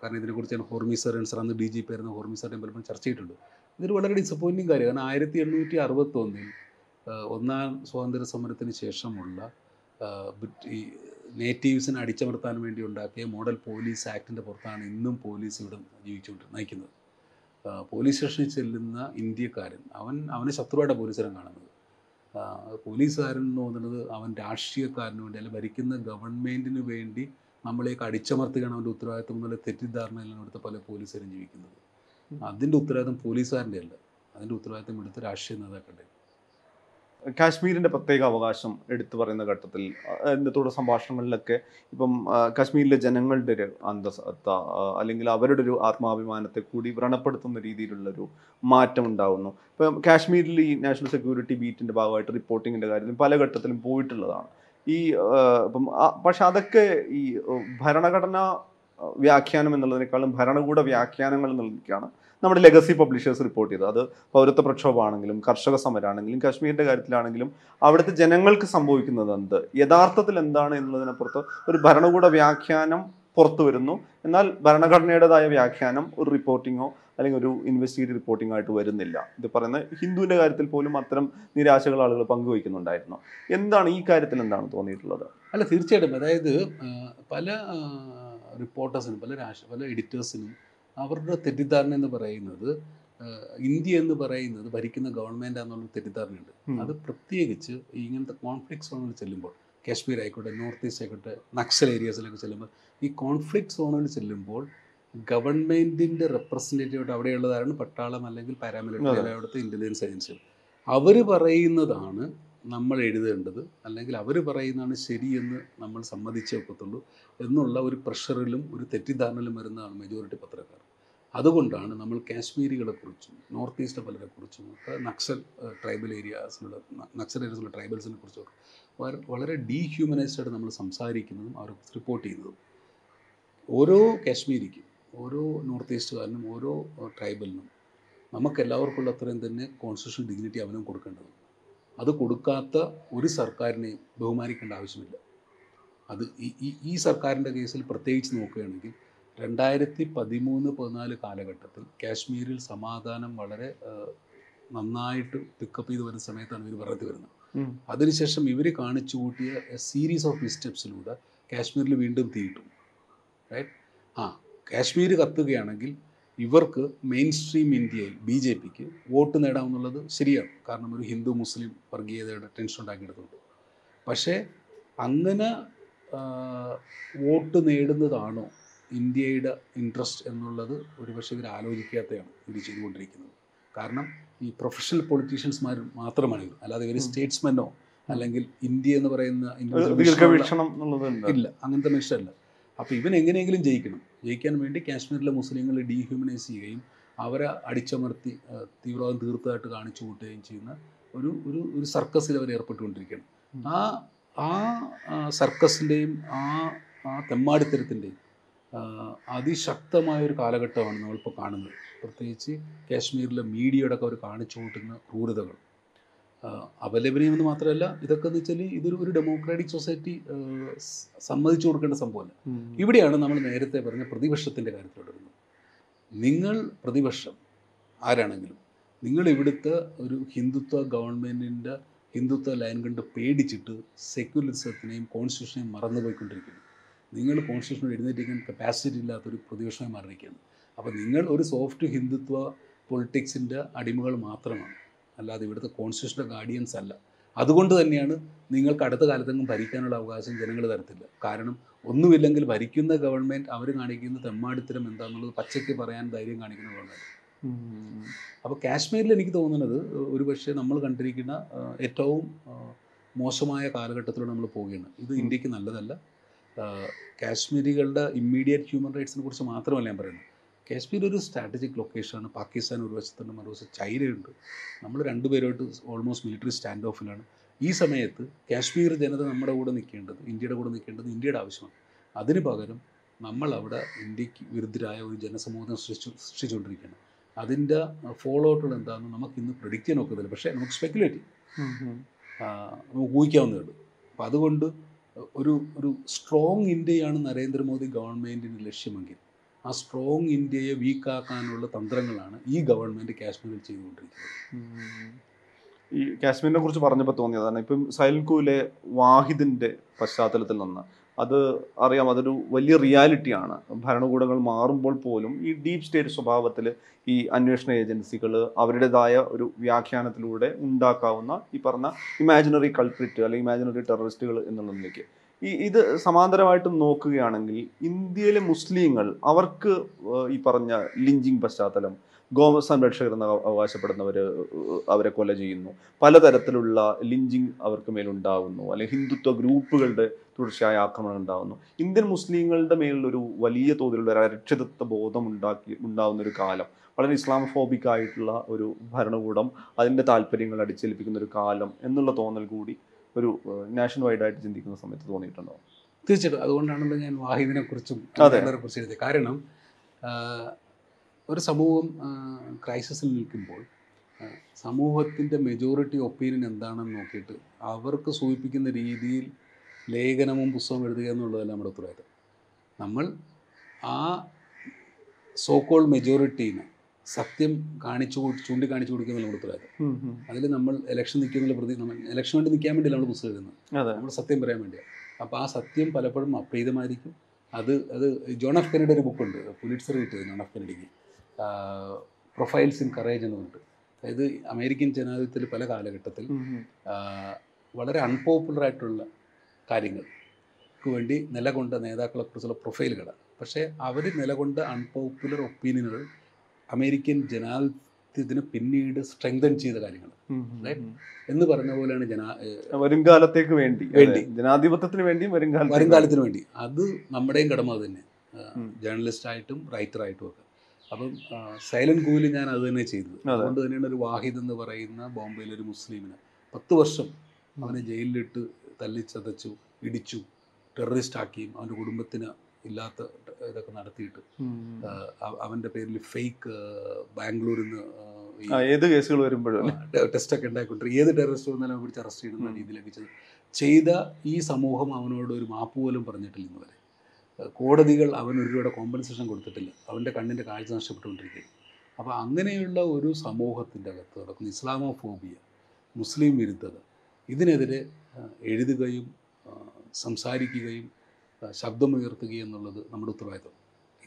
S1: കാരണം ഇതിനെക്കുറിച്ച് ഞാൻ ഹോർമി സാർ സർ അന്ന് ഡി ജി പി ആയിരുന്ന ഹോർമി സാറിനെ പലപ്പോഴും ചർച്ച ചെയ്തിട്ടുണ്ട്. ഇതൊരു വളരെ ഡിസപ്പോയിന്റിങ് കാര്യം. കാരണം ആയിരത്തി എണ്ണൂറ്റി അറുപത്തി ഒന്നിൽ ഒന്നാം സ്വാതന്ത്ര്യ സമരത്തിന് ശേഷമുള്ള ഈ നേറ്റീവ്സിനെ അടിച്ചമർത്താൻ വേണ്ടി ഉണ്ടാക്കിയ മോഡൽ പോലീസ് ആക്ടിന്റെ പുറത്താണ് ഇന്നും പോലീസ് ഇവിടെ ജീവിച്ചുകൊണ്ട് നയിക്കുന്നത്. പോലീസ് സ്റ്റേഷനിൽ ചെല്ലുന്ന ഇന്ത്യക്കാരൻ അവൻ അവനെ ശത്രുവായിട്ട് പോലീസുകാരൻ കാണുന്നത്. പോലീസുകാരൻ എന്ന് തോന്നുന്നത് അവൻ രാഷ്ട്രീയക്കാരന് വേണ്ടി അല്ലെങ്കിൽ ഭരിക്കുന്ന ഗവൺമെന്റിന് വേണ്ടി നമ്മളെയൊക്കെ അടിച്ചമർത്തുകയാണ് അവന്റെ ഉത്തരവാദിത്വം എന്നുള്ള തെറ്റിദ്ധാരണയിലാണ് ഇവിടുത്തെ പല പോലീസുകാരും ജീവിക്കുന്നത്. അതിന്റെ ഉത്തരവാദിത്വം പോലീസുകാരന്റെ അല്ല. അതിന്റെ ഉത്തരവാദിത്വം ഇവിടുത്തെ രാഷ്ട്രീയ നേതാക്കളുടെ
S2: കാശ്മീരിന്റെ പ്രത്യേക അവകാശം എടുത്തു പറയുന്ന ഘട്ടത്തിൽ തുടർ സംഭാഷണങ്ങളിലൊക്കെ ഇപ്പം കാശ്മീരിലെ ജനങ്ങളുടെ ഒരു അന്തസത്ത അല്ലെങ്കിൽ അവരുടെ ഒരു ആത്മാഭിമാനത്തെ കൂടി വ്രണപ്പെടുത്തുന്ന രീതിയിലുള്ളൊരു മാറ്റം ഉണ്ടാകുന്നു ഇപ്പം കാശ്മീരിൽ ഈ നാഷണൽ സെക്യൂരിറ്റി ബീറ്റിന്റെ ഭാഗമായിട്ട് റിപ്പോർട്ടിങ്ങിന്റെ കാര്യത്തിൽ പല ഘട്ടത്തിലും പോയിട്ടുള്ളതാണ്. ഈ ഇപ്പം പക്ഷെ അതൊക്കെ ഈ ഭരണഘടന വ്യാഖ്യാനം എന്നുള്ളതിനേക്കാളും ഭരണകൂട വ്യാഖ്യാനങ്ങൾ എന്നുള്ളതൊക്കെയാണ് നമ്മുടെ ലെഗസി പബ്ലിഷേഴ്സ് റിപ്പോർട്ട് ചെയ്തത്. അത് പൗരത്വ പ്രക്ഷോഭമാണെങ്കിലും കർഷക സമരമാണെങ്കിലും കാശ്മീരിന്റെ കാര്യത്തിലാണെങ്കിലും അവിടുത്തെ ജനങ്ങൾക്ക് സംഭവിക്കുന്നത് എന്ത്? യഥാർത്ഥത്തിൽ എന്താണ് എന്നുള്ളതിനപ്പുറത്ത് ഒരു ഭരണകൂട വ്യാഖ്യാനം പുറത്തു വരുന്നു. എന്നാൽ ഭരണഘടനയുടേതായ വ്യാഖ്യാനം ഒരു റിപ്പോർട്ടിങ്ങോ അല്ലെങ്കിൽ ഒരു ഇൻവെസ്റ്റിഗേറ്റീവ് റിപ്പോർട്ടിംഗ് ആയിട്ട് വരുന്നില്ല. ഇത് പറയുന്ന ഹിന്ദുവിന്റെ കാര്യത്തിൽ പോലും അത്തരം നിരാശകൾ ആളുകൾ പങ്കുവയ്ക്കുന്നുണ്ടായിരുന്നു. എന്താണ് ഈ കാര്യത്തിൽ എന്താണ് തോന്നിയിട്ടുള്ളത്?
S1: അല്ല തീർച്ചയായിട്ടും. അതായത് പല റിപ്പോർട്ടേഴ്സിനും പല രാഷ്ട്ര പല എഡിറ്റേഴ്സിനും അവരുടെ തെറ്റിദ്ധാരണ എന്ന് പറയുന്നത് ഇന്ത്യ എന്ന് പറയുന്നത് ഭരിക്കുന്ന ഗവൺമെന്റ് എന്നുള്ള തെറ്റിദ്ധാരണയുണ്ട്. അത് പ്രത്യേകിച്ച് ഇങ്ങനത്തെ കോൺഫ്ലിക്ട് സോണുകൾ ചെല്ലുമ്പോൾ കാശ്മീർ ആയിക്കോട്ടെ നോർത്ത് ഈസ്റ്റ് ആയിക്കോട്ടെ നക്സൽ ഏരിയാസിലൊക്കെ ചെല്ലുമ്പോൾ ഈ കോൺഫ്ലിക്ട് സോണുകൾ ചെല്ലുമ്പോൾ ഗവൺമെന്റിന്റെ റെപ്രസെന്റേറ്റീവായിട്ട് അവിടെയുള്ളതാണ് പട്ടാളം അല്ലെങ്കിൽ പാരാമിലിറ്ററി അവിടുത്തെ ഇന്റലിജൻസ് ഏജൻസികൾ. അവർ പറയുന്നതാണ് നമ്മൾ എഴുതേണ്ടത് അല്ലെങ്കിൽ അവർ പറയുന്നതാണ് ശരിയെന്ന് നമ്മൾ സമ്മതിച്ചേ ഒക്കത്തുള്ളൂ എന്നുള്ള ഒരു പ്രഷറിലും ഒരു തെറ്റിദ്ധാരണയിലും വരുന്നതാണ് മെജോറിറ്റി പത്രക്കാർ. അതുകൊണ്ടാണ് നമ്മൾ കാശ്മീരികളെക്കുറിച്ചും നോർത്ത് ഈസ്റ്റ് പലരെക്കുറിച്ചും ഒക്കെ നക്സൽ ട്രൈബൽ ഏരിയാസിലുള്ള നക്സൽ ഏരിയാസിലുള്ള ട്രൈബൽസിനെ കുറിച്ചും വളരെ വളരെ ഡീഹ്യൂമനൈസ്ഡ് നമ്മൾ സംസാരിക്കുന്നതും അവർ റിപ്പോർട്ട് ചെയ്യുന്നതും ഓരോ കാശ്മീരിക്കും ഓരോ നോർത്ത് ഈസ്റ്റുകാരനും ഓരോ ട്രൈബലിനും നമുക്ക് എല്ലാവർക്കുള്ള അത്രയും തന്നെ കോൺസ്റ്റിറ്റ്യൂഷൻ ഡിഗ്നിറ്റി അവനും കൊടുക്കേണ്ടത് അത് കൊടുക്കാത്ത ഒരു സർക്കാരിനെയും ബഹുമാനിക്കേണ്ട ആവശ്യമില്ല. അത് ഈ ഈ സർക്കാരിന്റെ കേസിൽ പ്രത്യേകിച്ച് നോക്കുകയാണെങ്കിൽ രണ്ടായിരത്തി പതിമൂന്ന് പതിനാല് കാലഘട്ടത്തിൽ കാശ്മീരിൽ സമാധാനം വളരെ നന്നായിട്ട് പിക്കപ്പ് ചെയ്ത് വരുന്ന സമയത്താണ് ഇവർ വെറുതെ വരുന്നത്. അതിനുശേഷം ഇവർ കാണിച്ചു കൂട്ടിയ സീരീസ് ഓഫ് മിസ്റ്റെപ്സിലൂടെ കാശ്മീരിൽ വീണ്ടും തീയിട്ടു. റൈറ്റ് ആ കാശ്മീർ കത്തുകയാണെങ്കിൽ ഇവർക്ക് മെയിൻ സ്ട്രീം ഇന്ത്യയിൽ ബി ജെ പിക്ക് വോട്ട് നേടാമെന്നുള്ളത് ശരിയാണ്. കാരണം ഒരു ഹിന്ദു മുസ്ലിം വർഗീയതയുടെ ടെൻഷൻ ഉണ്ടാക്കിയെടുത്തുണ്ട്. പക്ഷേ അങ്ങനെ വോട്ട് നേടുന്നതാണോ ഇന്ത്യയുടെ ഇൻട്രസ്റ്റ് എന്നുള്ളത് ഒരുപക്ഷെ ഇവർ ആലോചിക്കാത്തതാണ് ഇവർ ചെയ്തുകൊണ്ടിരിക്കുന്നത്. കാരണം ഈ പ്രൊഫഷണൽ പൊളിറ്റീഷ്യൻസ്മാർ മാത്രമാണ് ഇവർ അല്ലാതെ ഇവർ. സ്റ്റേറ്റ്സ്മെനോ അല്ലെങ്കിൽ ഇന്ത്യ എന്ന് പറയുന്ന ഇല്ല. അങ്ങനത്തെ മനുഷ്യരല്ല. അപ്പോൾ ഇവൻ എങ്ങനെയെങ്കിലും ജയിക്കണം. ജയിക്കാൻ വേണ്ടി കാശ്മീരിലെ മുസ്ലിങ്ങളെ ഡീഹ്യൂമനൈസ് ചെയ്യുകയും അവരെ അടിച്ചമർത്തി തീവ്രവാദം തീർത്തതായിട്ട് കാണിച്ചു കൂട്ടുകയും ചെയ്യുന്ന ഒരു ഒരു ഒരു സർക്കസിൽ അവർ ഏർപ്പെട്ടുകൊണ്ടിരിക്കുകയാണ്. ആ ആ ആ സർക്കസിന്റെയും ആ ആ തെമ്മാടിത്തരത്തിന്റെയും അതിശക്തമായ ഒരു കാലഘട്ടമാണ് നമ്മളിപ്പോൾ കാണുന്നത്. പ്രത്യേകിച്ച് കാശ്മീരിലെ മീഡിയയുടെ ഒക്കെ അവർ കാണിച്ചു കൂട്ടുന്ന ക്രൂരതകൾ. ആ, അപലപനീയം മാത്രമല്ല ഇതൊക്കെ എന്ന് വെച്ചാൽ ഇതൊരു ഒരു ഡെമോക്രാറ്റിക് സൊസൈറ്റി സമ്മതിച്ചു കൊടുക്കേണ്ട സംഭവമല്ല. ഇവിടെയാണ് നമ്മൾ നേരത്തെ പറഞ്ഞ പ്രതിപക്ഷത്തിന്റെ കാര്യത്തിലോട്ട് വരുന്നത് നിങ്ങൾ പ്രതിപക്ഷം ആരാണെങ്കിലും നിങ്ങൾ ഇവിടുത്തെ ഒരു ഹിന്ദുത്വ ഗവൺമെന്റിന്റെ ഹിന്ദുത്വ ലൈൻ കണ്ട് പേടിച്ചിട്ട് സെക്യുലറിസത്തിനെയും കോൺസ്റ്റിറ്റ്യൂഷനെയും മറന്നുപോയിക്കൊണ്ടിരിക്കുന്നു. നിങ്ങൾ കോൺസ്റ്റിറ്റ്യൂഷൻ എഴുന്നേറ്റിരിക്കാൻ കപ്പാസിറ്റി ഇല്ലാത്തൊരു പ്രതിപക്ഷമായി മാറിയിരിക്കുകയാണ്. അപ്പോൾ നിങ്ങൾ ഒരു സോഫ്റ്റ് ഹിന്ദുത്വ പൊളിറ്റിക്സിന്റെ അടിമകൾ മാത്രമാണ്. അല്ലാതെ ഇവിടുത്തെ കോൺസ്റ്റിറ്റ്യൂഷണൽ ഗാർഡിയൻസ് അല്ല. അതുകൊണ്ട് തന്നെയാണ് നിങ്ങൾക്ക് അടുത്ത കാലത്തെങ്കിലും ഭരിക്കാനുള്ള അവകാശം ജനങ്ങൾ തരത്തില്ല. കാരണം ഒന്നുമില്ലെങ്കിൽ ഭരിക്കുന്ന ഗവൺമെന്റ് അവർ കാണിക്കുന്ന തെമ്മാടിത്തരം എന്താണെന്നുള്ളത് പച്ചയ്ക്ക് പറയാൻ ധൈര്യം കാണിക്കുന്ന ഗവൺമെന്റ് അപ്പോൾ കാശ്മീരിൽ എനിക്ക് തോന്നുന്നത് ഒരു പക്ഷേ നമ്മൾ കണ്ടിരിക്കുന്ന ഏറ്റവും മോശമായ കാലഘട്ടത്തിലൂടെ നമ്മൾ പോവുകയാണ്. ഇത് ഇന്ത്യയ്ക്ക് നല്ലതല്ല. കാശ്മീരികളുടെ ഇമ്മീഡിയറ്റ് ഹ്യൂമൻ റൈറ്റ്സിനെ കുറിച്ച് മാത്രമല്ല ഞാൻ പറയുന്നത്. കാശ്മീർ ഒരു സ്ട്രാറ്റജിക് ലൊക്കേഷനാണ് പാകിസ്ഥാൻ ഒരു വശത്തുണ്ട് മറുവശത്ത് ചൈനയുണ്ട്. നമ്മൾ രണ്ടുപേരുമായിട്ട് ഓൾമോസ്റ്റ് മിലിറ്ററി സ്റ്റാൻഡ് ഓഫിലാണ് ഈ സമയത്ത് കാശ്മീർ ജനത നമ്മുടെ കൂടെ നിൽക്കേണ്ടത് ഇന്ത്യയുടെ കൂടെ നിൽക്കേണ്ടത് ഇന്ത്യയുടെ ആവശ്യമാണ്. അതിന് പകരം നമ്മൾ അവിടെ ഇന്ത്യയ്ക്ക് വിരുദ്ധരായ ഒരു ജനസമൂഹം സൃഷ്ടിച്ചു സൃഷ്ടിച്ചുകൊണ്ടിരിക്കുകയാണ്. അതിന്റെ ഫോളോ ഔട്ടുകൾ എന്താണെന്ന് നമുക്ക് ഇന്ന് പ്രെഡിക്റ്റ് ചെയ്യാൻ ഒക്കത്തില്ല. പക്ഷേ നമുക്ക് സ്പെക്കുലേറ്റ് നമുക്ക് ഊഹിക്കാവുന്നേ ഉള്ളൂ അപ്പം അതുകൊണ്ട് ഒരു ഒരു സ്ട്രോങ് ഇന്ത്യയാണ് നരേന്ദ്രമോദി ഗവൺമെന്റിന്റെ ലക്ഷ്യമെങ്കിൽ ആ സ്ട്രോങ് ഇന്ത്യയെ വീക്കാക്കാനുള്ള തന്ത്രങ്ങളാണ് ഈ ഗവൺമെന്റ് കാശ്മീരിൽ ചെയ്തുകൊണ്ടിരിക്കുന്നത്.
S2: ഈ കാശ്മീരിനെ കുറിച്ച് പറഞ്ഞപ്പോൾ തോന്നിയതാണ് ഇപ്പം സൈൽകൂലെ വാഹിദിന്റെ പശ്ചാത്തലത്തിൽ നിന്ന് അത് അറിയാം അതൊരു വലിയ റിയാലിറ്റിയാണ് ഭരണകൂടങ്ങൾ മാറുമ്പോൾ പോലും ഈ ഡീപ് സ്റ്റേറ്റ് സ്വഭാവത്തിൽ ഈ അന്വേഷണ ഏജൻസികൾ അവരുടേതായ ഒരു വ്യാഖ്യാനത്തിലൂടെ ഉണ്ടാക്കാവുന്ന ഈ പറഞ്ഞ ഇമാജിനറി കൾപ്രിറ്റ് അല്ലെങ്കിൽ ഇമാജിനറി ടെററിസ്റ്റുകൾ എന്നുള്ളതിലേക്ക് ഈ ഇത് സമാന്തരമായിട്ട് നോക്കുകയാണെങ്കിൽ ഇന്ത്യയിലെ മുസ്ലിങ്ങൾ അവർക്ക് ഈ പറഞ്ഞ ലിഞ്ചിങ് പശ്ചാത്തലം ഗോമ സംരക്ഷകർ എന്ന് അവ- അവകാശപ്പെടുന്നവർ അവരെ കൊല ചെയ്യുന്നു. പലതരത്തിലുള്ള ലിഞ്ചിങ് അവർക്ക് മേലുണ്ടാകുന്നു അല്ലെങ്കിൽ ഹിന്ദുത്വ ഗ്രൂപ്പുകളുടെ തുടർച്ചയായ ആക്രമണം ഉണ്ടാകുന്നു ഇന്ത്യൻ മുസ്ലിങ്ങളുടെ മേലുള്ളൊരു വലിയ തോതിലുള്ള ഒരു അരക്ഷിതത്വ ബോധം ഉണ്ടാക്കി ഉണ്ടാകുന്ന ഒരു കാലം. വളരെ ഇസ്ലാമോഫോബിക് ആയിട്ടുള്ള ഒരു ഭരണകൂടം അതിന്റെ താല്പര്യങ്ങൾ അടിച്ചേൽപ്പിക്കുന്ന ഒരു കാലം എന്നുള്ള തോന്നൽ കൂടി ഒരു നാഷണൽ വൈഡ് ആയിട്ട് ചിന്തിക്കുന്ന സമയത്ത് തോന്നിയിട്ടുണ്ടോ
S1: തീർച്ചയായിട്ടും. അതുകൊണ്ടാണല്ലോ ഞാൻ വാഹിദിനെ കുറിച്ചും. കുറിച്ച് എഴുതിയത്. കാരണം ഒരു സമൂഹം ക്രൈസിസിൽ നിൽക്കുമ്പോൾ സമൂഹത്തിന്റെ മെജോറിറ്റി ഒപ്പീനിയൻ എന്താണെന്ന് നോക്കിയിട്ട് അവർക്ക് സൂചിപ്പിക്കുന്ന രീതിയിൽ ലേഖനവും പുസ്തകവും എഴുതുക എന്നുള്ളതല്ല നമ്മുടെ ഉത്തരവാദിത്തം. നമ്മൾ ആ സോക്കോൾ മെജോറിറ്റീനെ സത്യം കാണിച്ചു ചൂണ്ടിക്കാണിച്ചു കൊടുക്കുന്ന നമ്മുടെ ഉത്തരവാദിത്തം. അതിൽ നമ്മൾ ഇലക്ഷൻ നിൽക്കുന്ന പ്രതി നമ്മൾ ഇലക്ഷൻ വേണ്ടി നിൽക്കാൻ വേണ്ടിയല്ല നമ്മൾ പുസ്തകം എഴുതുന്നത് നമ്മൾ സത്യം പറയാൻ വേണ്ടിയാണ് അപ്പോൾ ആ സത്യം പലപ്പോഴും അപ്രീതമായിരിക്കും. അത് അത് ജോൺ എഫ് കെനഡിയുടെ ഒരു ബുക്കുണ്ട് പുലിറ്റ്സർ കിട്ടിയത് ജോൺ എഫ് കെനഡിക്ക് പ്രൊഫൈൽസ് ഇൻ കറേജ് എന്ന് പറഞ്ഞിട്ട്. അതായത് അമേരിക്കൻ ജനാധിപത്യത്തിൽ പല കാലഘട്ടത്തിൽ വളരെ അൺപോപ്പുലർ ആയിട്ടുള്ള കാര്യങ്ങൾക്ക് വേണ്ടി നിലകൊണ്ട നേതാക്കളെക്കുറിച്ചുള്ള പ്രൊഫൈലുകൾ പക്ഷേ അവർ നിലകൊണ്ട അൺപോപ്പുലർ ഒപ്പീനിയനുകൾ അമേരിക്കൻ ജനാധിപത്യത്തിന് പിന്നീട് സ്ട്രെങ്തൻ ചെയ്ത കാര്യങ്ങൾ എന്ന് പറഞ്ഞ പോലെയാണ് ജനാ
S2: വരുംകാലത്തേക്ക് വേണ്ടി
S1: വേണ്ടി.
S2: ജനാധിപത്യത്തിന് വേണ്ടിയും വരുംകാലത്തിന്
S1: വരുംകാലത്തിന് വേണ്ടി. അത് നമ്മുടെയും കടമ അത് ജേർണലിസ്റ്റ്
S2: ആയിട്ടും
S1: റൈറ്റർ ആയിട്ടും ഒക്കെ. അപ്പം സൈലന്റ് കൂവിൽ ഞാൻ അത് തന്നെ ചെയ്തത്. അതുകൊണ്ട് തന്നെയാണ് ഒരു വാഹിദ് എന്ന് പറയുന്ന ബോംബെയിലെ ഒരു മുസ്ലിമിന് പത്ത് വർഷം അവനെ ജയിലിലിട്ട് തല്ലിച്ചതച്ചു ഇടിച്ചു ടെററിസ്റ്റ് ആക്കിയും അവന്റെ കുടുംബത്തിന് ഇല്ലാത്ത ഇതൊക്കെ നടത്തിയിട്ട്.
S2: ഉം.
S1: ആ, അവ- അവന്റെ പേരിൽ ഫേക്ക് ബാംഗ്ലൂരിൽ നിന്ന്
S2: ഏത് കേസുകൾ വരുമ്പോഴും
S1: ടെസ്റ്റ് ഒക്കെ ഉണ്ടായിക്കൊണ്ടിരിക്കും ഏത് ടെററിസ്റ്റ് വന്നാലും പിടിച്ച് അറസ്റ്റ് ചെയ്യുന്ന. രീതിയിലേക്ക് ചെയ്ത് ചെയ്ത ഈ സമൂഹം അവനോട് ഒരു മാപ്പ് പോലും പറഞ്ഞിട്ടില്ല ഇന്ന് വരെ ഏഹ് കോടതികൾ അവൻ ഒരു രൂപയുടെ കോമ്പൻസേഷൻ കൊടുത്തിട്ടില്ല. അവന്റെ കണ്ണിന്റെ കാഴ്ച നഷ്ടപ്പെട്ടുകൊണ്ടിരിക്കുകയാണ്. അപ്പോൾ അങ്ങനെയുള്ള ഒരു സമൂഹത്തിന്റെ അകത്ത് നടക്കുന്ന ഇസ്ലാമോഫോബിയ മുസ്ലിം വിരുദ്ധത ഇതിനെതിരെ എഴുതുകയും സംസാരിക്കുകയും ഏഹ് ശബ്ദമുയർത്തുകയും എന്നുള്ളത് നമ്മുടെ ഉത്തരവാദിത്വം.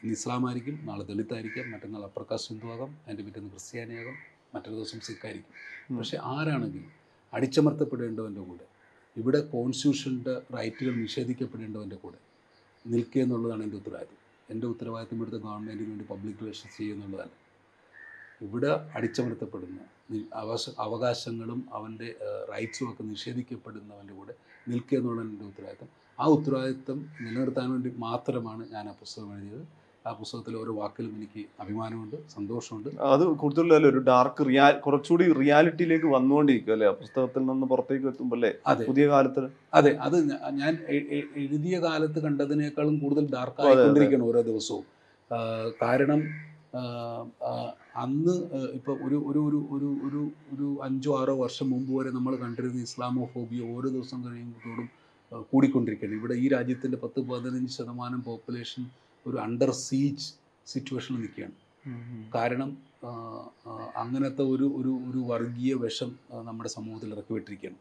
S1: ഇന്ന് ഇസ്ലാമായിരിക്കും നാളെ ദളിതായിരിക്കാം മറ്റന്നാൾ അപ്രകാശ് ഹിന്ദുവാകാം അതിന്റെ പിറ്റേന്ന് ക്രിസ്ത്യാനിയാകാം മറ്റൊരു ദിവസം സിഖായിരിക്കും. പക്ഷെ ആരാണെങ്കിലും അടിച്ചമർത്തപ്പെടേണ്ടവന്റെ കൂടെ ഇവിടെ കോൺസ്റ്റിറ്റ്യൂഷന്റെ റൈറ്റുകൾ നിഷേധിക്കപ്പെടേണ്ടവന്റെ കൂടെ നിൽക്കുക എന്നുള്ളതാണ് എന്റെ ഉത്തരവാദിത്വം. എന്റെ ഉത്തരവാദിത്വം ഇവിടുത്തെ ഗവൺമെന്റിന് വേണ്ടി പബ്ലിക് റിലേഷൻസ് ചെയ്യുന്നുള്ളതല്ല ഇവിടെ അടിച്ചമർത്തപ്പെടുന്ന അവശ അവകാശ അവകാശങ്ങളും അവന്റെ റൈറ്റ്സും ഒക്കെ നിഷേധിക്കപ്പെടുന്നവന്റെ കൂടെ നിൽക്കുക എന്നുള്ളതാണ് എന്റെ ഉത്തരവാദിത്തം ആ ഉത്തരവാദിത്വം നിലനിർത്താൻ വേണ്ടി മാത്രമാണ് ഞാൻ ആ പുസ്തകം എഴുതിയത്. ആ പുസ്തകത്തിലെ ഓരോ വാക്കിലും എനിക്ക് അഭിമാനമുണ്ട് സന്തോഷമുണ്ട്.
S2: അത് കൂടുതലല്ല ഒരു ഡാർക്ക് റിയാ കുറച്ചുകൂടി റിയാലിറ്റിയിലേക്ക് വന്നുകൊണ്ടിരിക്കും അല്ലേ? ആ പുസ്തകത്തിൽ നിന്ന് പുറത്തേക്ക് എത്തുമ്പോൾ അല്ലേ?
S1: അതെ.
S2: പുതിയ കാലത്ത്.
S1: അതെ അത് ഞാൻ എഴുതിയ കാലത്ത് കണ്ടതിനേക്കാളും കൂടുതൽ ഡാർക്ക്. ആയിക്കൊണ്ടിരിക്കുകയാണ് ഓരോ ദിവസവും. കാരണം അന്ന് ഇപ്പോൾ ഒരു ഒരു ഒരു ഒരു ഒരു ഒരു അഞ്ചോ ആറോ വർഷം മുമ്പ് വരെ നമ്മൾ കണ്ടിരുന്ന ഇസ്ലാമോ ഇസ്ലാമോഫോബിയ ഓരോ ദിവസം കഴിയുമ്പോഴും കൂടിക്കൊണ്ടിരിക്കുകയാണ്. ഇവിടെ ഈ രാജ്യത്തിന്റെ പത്ത് പതിനഞ്ച് ശതമാനം പോപ്പുലേഷൻ ഒരു അണ്ടർ സീച്ച് സിറ്റുവേഷനിൽ നിൽക്കുകയാണ്. കാരണം അങ്ങനത്തെ ഒരു ഒരു ഒരു വർഗീയ വിഷം നമ്മുടെ സമൂഹത്തിൽ ഇറക്കിവിട്ടിരിക്കുകയാണ്.